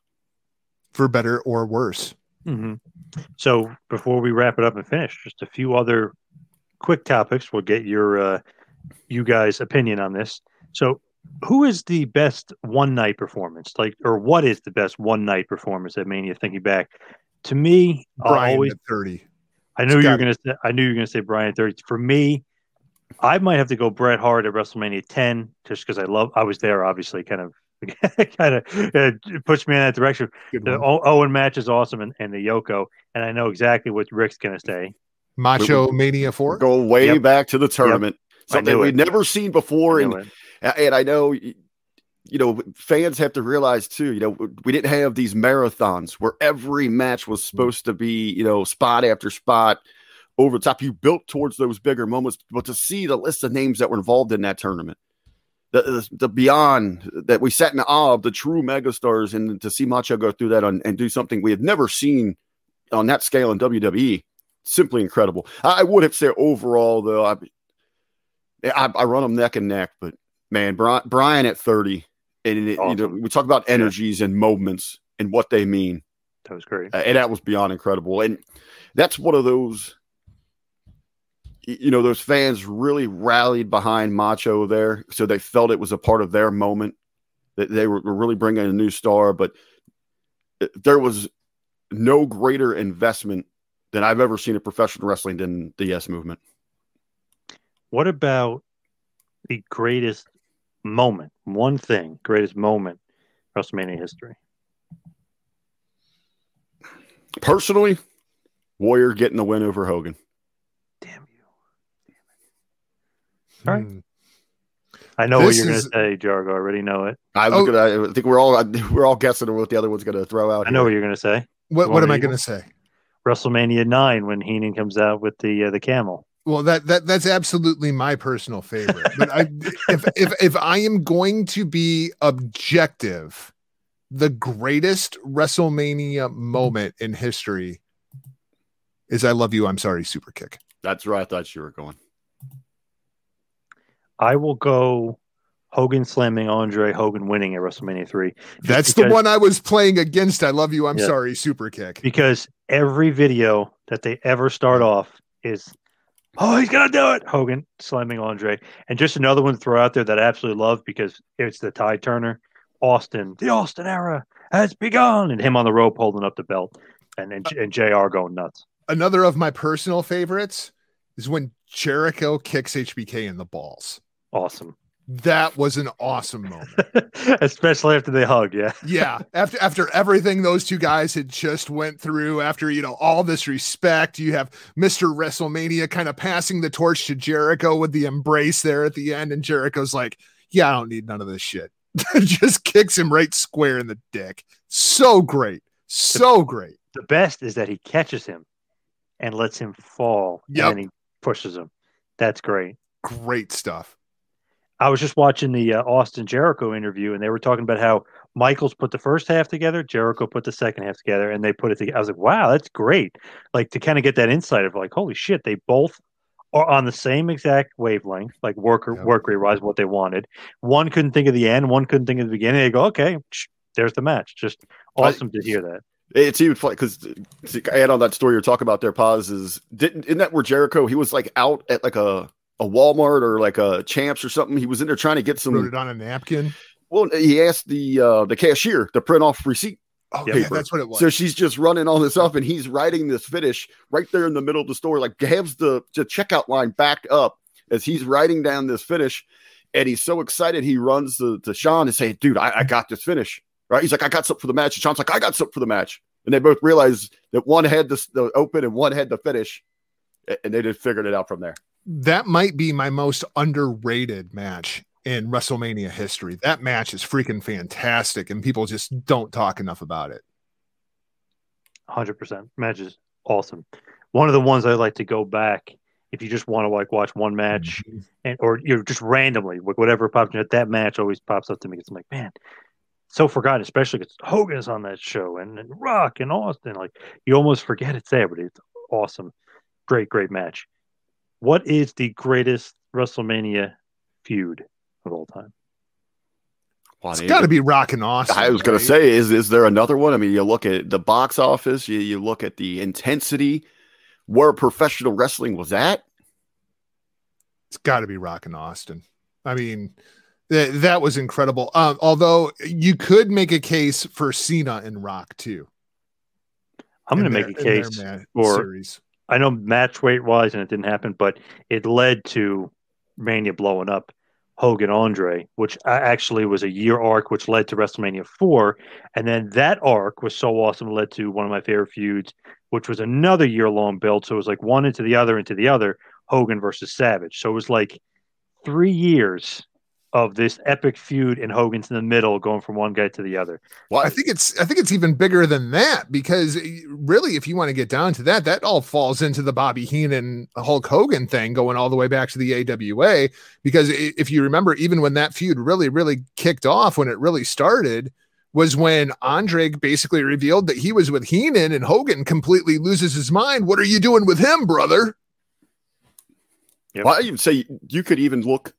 C: for better or worse.
A: hmm So before we wrap it up and finish, just a few other quick topics. We'll get your uh, you guys' opinion on this. So, who is the best one night performance? Like, or what is the best one night performance at Mania? Thinking back, to me,
C: Bryan
A: always
C: at 30.
A: I knew you were gonna say I knew you were gonna say Bryan thirty. For me, I might have to go Bret Hart at WrestleMania ten, just because I love. I was there, obviously, kind of, [LAUGHS] kind of uh, pushed me in that direction.
C: Good
A: The
C: one.
A: Owen match is awesome, and, and the Yoko, and I know exactly what Rick's gonna say.
C: Macho Mania Four.
B: Go way
A: Yep.
B: back to the tournament.
A: I
B: Something we'd
A: it.
B: never seen before. And
A: it.
B: and I know you know fans have to realize too you know we didn't have these marathons where every match was mm. supposed to be you know spot after spot over the top. You built towards those bigger moments but to see the list of names that were involved in that tournament the, the, the beyond that we sat in awe of the true megastars and to see macho go through that on, and do something we had never seen on that scale in wwe simply incredible. I, I would have said overall though I, I i run them neck and neck but man, Bryan, Bryan at 30, and it, you know, we talk about energies and moments and what they mean,
A: That was great.
B: uh, and that was beyond incredible. And that's one of those, you know, those fans really rallied behind Macho there, so they felt it was a part of their moment that they were, were really bringing a new star. But uh, there was no greater investment than I've ever seen in professional wrestling than the Yes Movement.
A: What about the greatest moment? One thing, greatest moment, WrestleMania history.
B: Personally, Warrior getting the win over Hogan.
A: Damn you! All right.
C: Hmm.
A: I know what you're going to say, Jargo. I already know it.
B: I was
C: Oh.
B: gonna. I think we're all we're all guessing what the other one's gonna throw out.
A: I know
B: here.
A: what you're going to say.
C: What what am I going to say?
A: WrestleMania nine when Heenan comes out with the uh, the camel.
C: Well, that that that's absolutely my personal favorite. But I, if if if I am going to be objective, the greatest WrestleMania moment in history is "I love you, I'm sorry" super kick.
B: That's where I thought you were going.
A: I will go Hogan slamming Andre, Hogan winning at WrestleMania three. Just
C: That's the one I was playing against. "I love you, I'm
A: Yeah.
C: sorry" super kick.
A: because every video that they ever start off is oh he's gonna do it. Hogan slamming andre. And just another one to throw out there that i absolutely love because it's the tide turner austin. The austin era has begun. And him on the rope holding up the belt and and, and jr going nuts.
C: Another of my personal favorites is when Jericho kicks HBK in the balls.
A: awesome
C: That was an awesome moment. [LAUGHS]
A: especially after they hug yeah. [LAUGHS]
C: Yeah after after everything those two guys had just went through after you know all this respect you have mr wrestlemania kind of passing the torch to jericho with the embrace there at the end and jericho's like yeah i don't need none of this shit. [LAUGHS] Just kicks him right square in the dick. So great. So great.
A: The best is that he catches him and lets him fall and he pushes him. That's great.
C: Great stuff
A: I was just watching the uh, Austin Jericho interview, and they were talking about how Michaels put the first half together, Jericho put the second half together, and they put it together. I was like, wow, that's great. Like to kind of get that insight of like, holy shit, they both are on the same exact wavelength, like work
C: Yep.
A: work rate wise, what they wanted. One couldn't think of the end, one couldn't think of the beginning. They go, okay, there's the match. Just awesome to hear that.
B: It's even funny because to add on that story you're talking about there, Paz is didn't isn't that where Jericho he was like out at like a a Walmart or like a Champs or something. He was in there trying to get
C: wrote
B: some.
C: it on a napkin
B: Well, he asked the uh the cashier to print off receipt.
C: oh
A: Yeah.
C: that's what it was
B: So she's just running all this up, and he's writing this finish right there in the middle of the store, like has the, the checkout line backed up as he's writing down this finish. And he's so excited, he runs to, to Shawn and say, "Dude, I, I got this finish." Right? He's like, "I got something for the match." And Shawn's like, "I got something for the match." And they both realize that one had the, the open and one had the finish, and they just figured it out from there.
C: That might be my most underrated match in WrestleMania history. That match is freaking fantastic, and people just don't talk enough about it.
A: Hundred percent. Match is awesome. One of the ones I like to go back if you just want to like watch one match mm-hmm. and or you're just randomly like whatever pops in that match always pops up to me. It's like man, so forgotten, especially because Hogan's on that show and, and Rock and Austin. Like you almost forget it's there, but it's awesome. Great, great match. What is the greatest WrestleMania feud of all time?
C: It's got to be Rock and Austin.
B: I was going to say, is is there another one? I mean, you look at the box office, you, you look at the intensity, where professional wrestling was at.
C: it's got to be Rock and Austin. I mean, th- that was incredible. Um, although you could make a case for Cena and Rock too.
A: I'm going to make a
C: in their
A: case for
C: series.
A: I know match weight wise, and it didn't happen, but it led to Mania blowing up. Hogan Andre, which actually was a year arc, which led to WrestleMania 4. And then that arc was so awesome, led to one of my favorite feuds, which was another year long build. So it was like one into the other, into the other, Hogan versus Savage. So it was like three years of this epic feud and Hogan's in the middle going from one guy to the other.
C: Well, I think it's I think it's even bigger than that because eh, really if you want to get down to that that all falls into the Bobby Heenan Hulk Hogan thing going all the way back to the AWA because if you remember even when that feud really really kicked off when it really started was when Andre basically revealed that he was with Heenan and Hogan completely loses his mind. What are you doing with him, brother?
B: Yep. Well, I even say you could even look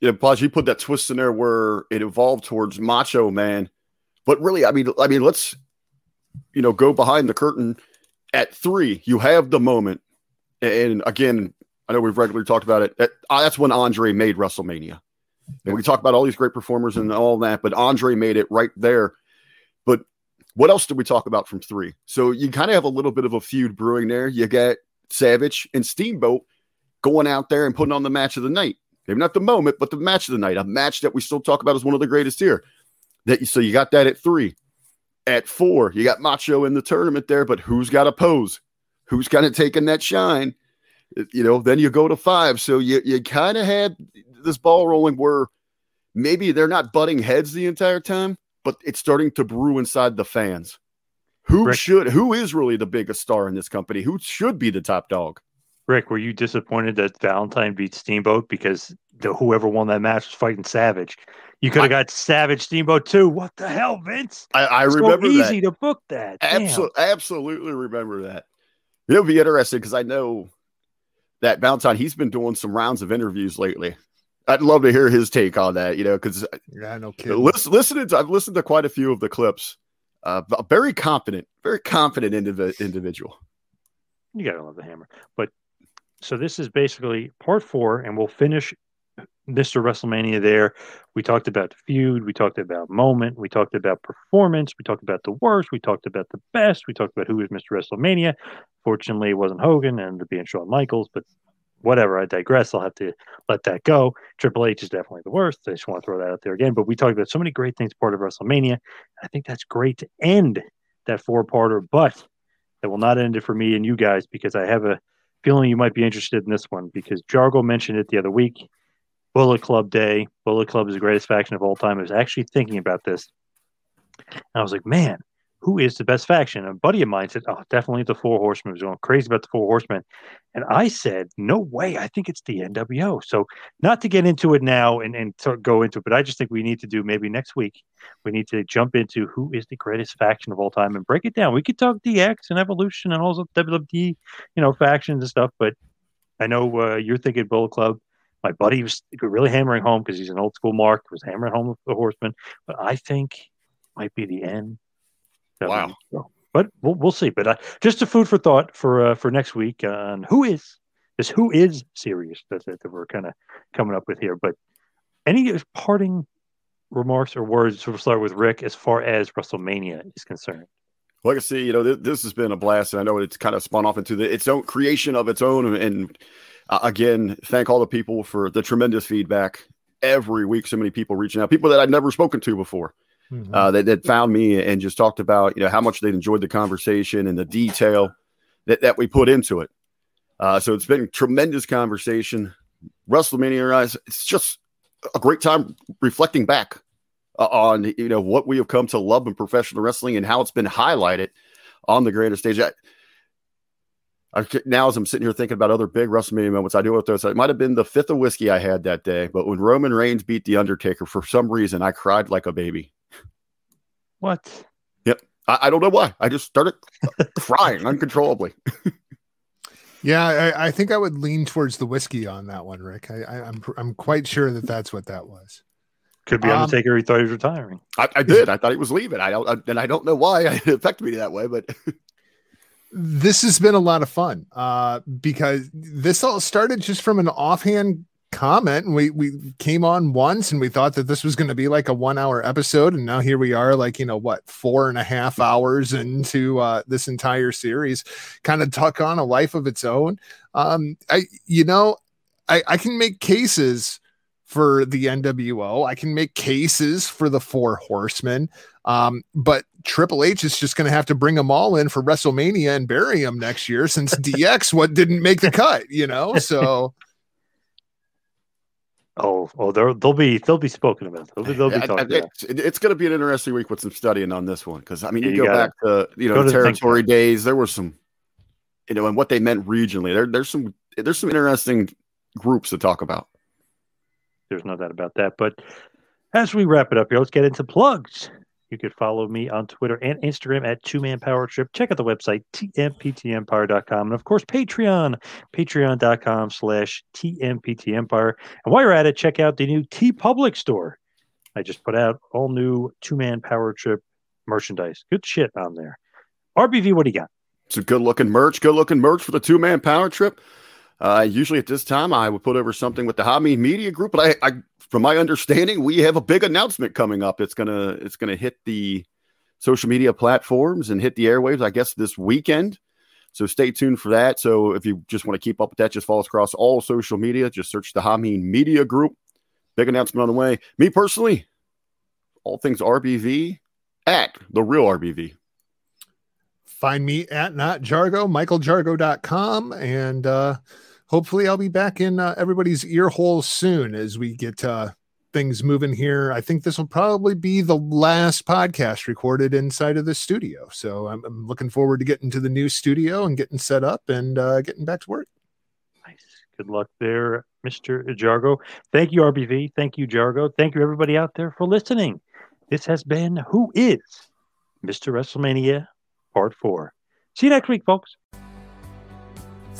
B: yeah, plus you put that twist in there where it evolved towards Macho Man, but really, I mean, I mean, let's you know go behind the curtain at three. You have the moment, and again, I know we've regularly talked about it. Uh, that's when Andre made WrestleMania, and we talk about all these great performers and all that, but Andre made it right there. But what else did we talk about from three? So you kind of have a little bit of a feud brewing there. You get Savage and Steamboat going out there and putting on the match of the night. Maybe not the moment, but the match of the night, a match that we still talk about as one of the greatest here. That so you got that at three. At four, you got Macho in the tournament there, but who's got a pose? Who's kind of taking that shine? You know, then you go to five. So you you kind of had this ball rolling where maybe they're not butting heads the entire time, but it's starting to brew inside the fans. Who Rick. should who is really the biggest star in this company? Who should be the top dog?
A: Rick, were you disappointed that Valentine beat Steamboat because the, whoever won that match was fighting Savage? You could have got Savage Steamboat too. What the hell, Vince?
B: I, I remember
A: so easy to book that.
B: Absolutely, absolutely remember that. It'll be interesting because I know that Valentine he's been doing some rounds of interviews lately. I'd love to hear his take on that. You know, because
C: yeah, no kidding.
B: Listen, listening to I've listened to quite a few of the clips. Uh, very confident, very confident indiv- individual.
A: You gotta love the hammer, but so this is basically part four, and we'll finish Mr. WrestleMania there. We talked about the feud, we talked about moment, we talked about performance, we talked about the worst, we talked about the best, we talked about who was Mr. WrestleMania. Fortunately, it wasn't Hogan and it being Shawn Michaels, but whatever. I digress. I'll have to let that go. Triple H is definitely the worst. I just want to throw that out there again. But we talked about so many great things part of WrestleMania. I think that's great to end that four parter, but that will not end it for me and you guys because I have a feeling you might be interested in this one because Jargo mentioned it the other week. Bullet Club Day. Bullet Club is the greatest faction of all time. I was actually thinking about this. And I was like, man, who is the best faction? A buddy of mine said, oh, definitely the Four Horsemen. was going crazy about the Four Horsemen. And I said, no way. I think it's the NWO. So not to get into it now and, and to go into it, but I just think we need to do maybe next week. We need to jump into who is the greatest faction of all time and break it down. We could talk DX and Evolution and all also WWE, you know, factions and stuff. But I know uh, you're thinking Bullet Club. My buddy was really hammering home because he's an old school mark, was hammering home the Horsemen. But I think might be the end
B: wow.
A: But we'll, we'll see. But uh, just a food for thought for uh, for next week on who is this who is serious that, that, we're kind of coming up with here. But any parting remarks or words? So we'll start with Rick as far as WrestleMania is concerned.
B: Like I see, you know, this, this, has been a blast, and I know it's kind of spun off into the, its own creation of its own. And uh, again, thank all the people for the tremendous feedback every week. So many people reaching out, people that I'd never spoken to before mm-hmm. uh, that, that found me and just talked about you know how much they enjoyed the conversation and the detail that, that we put into it. Uh, so it's been tremendous conversation. WrestleMania, it's just a great time reflecting back uh, on you know what we have come to love in professional wrestling and how it's been highlighted on the greater stage. I, I, now, as I'm sitting here thinking about other big WrestleMania moments, I do with those. It might have been the fifth of whiskey I had that day, but when Roman Reigns beat The Undertaker, for some reason, I cried like a baby.
A: What?
B: Yep. I, I don't know why. I just started [LAUGHS] crying uncontrollably.
C: yeah, I, I, think I would lean towards the whiskey on that one, Rick. I, am I'm, I'm quite sure that that's what that was.
A: Could be um, Undertaker. He thought he was retiring.
B: I, I did. I thought he was leaving. I don't, I, and I don't know why [LAUGHS] it affected me that way, but.
C: this has been a lot of fun uh, because this all started just from an offhand comment and we we came on once and we thought that this was going to be like a one hour episode and now here we are like you know what four and a half hours into uh this entire series kind of tuck on a life of its own um i you know i i can make cases for the NWO. I can make cases for the Four Horsemen. Um, but Triple H is just going to have to bring them all in for WrestleMania and bury them next year since DX what didn't make the cut, you know? [LAUGHS] So
A: Oh, oh, they'll they'll be they'll be spoken about. They'll be, they'll be
B: I- I-
A: talking about.
B: it's, it's going to be an interesting week with some studying on this one because I mean,
A: Yeah,
B: you,
A: you
B: go
A: gotta
B: back to you know
A: the
B: territory days. There were some, you know, and what they meant regionally. There, there's some there's some interesting groups to talk about.
A: There's no doubt about that. But as we wrap it up here, let's get into plugs. You could follow me on Twitter and Instagram at Two Man Power Trip. Check out the website, tmptempire.com. And of course, Patreon, patreon.com slash tmptempire. And while you're at it, check out the new TeePublic store. I just put out all new Two Man Power Trip merchandise. Good shit on there. RBV, what do you got?
B: Some good looking merch, good looking merch for the two man power trip. Uh, usually at this time, I would put over something with the Hobby Media Group, but I, I, from my understanding, we have a big announcement coming up. It's gonna, it's gonna hit the social media platforms and hit the airwaves, I guess, this weekend. So stay tuned for that. So if you just want to keep up with that, just follow us across all social media. Just search the Hameen Media Group. Big announcement on the way. Me personally, all things RBV at the real RBV.
C: find me at not jargo michaeljargo.com and uh hopefully i'll be back in uh, everybody's ear holes soon as we get uh things moving here i think this will probably be the last podcast recorded inside of the studio so i'm, I'm looking forward to getting to the new studio and getting set up and uh getting back to work
A: Nice. Good luck there, Mr. Jargo. Thank you, RBV. Thank you, Jargo. Thank you, everybody out there, for listening. This has been Who is Mr. WrestleMania Part 4. See you next week, folks.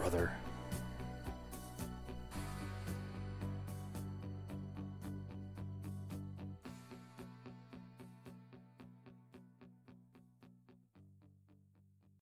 A: brother.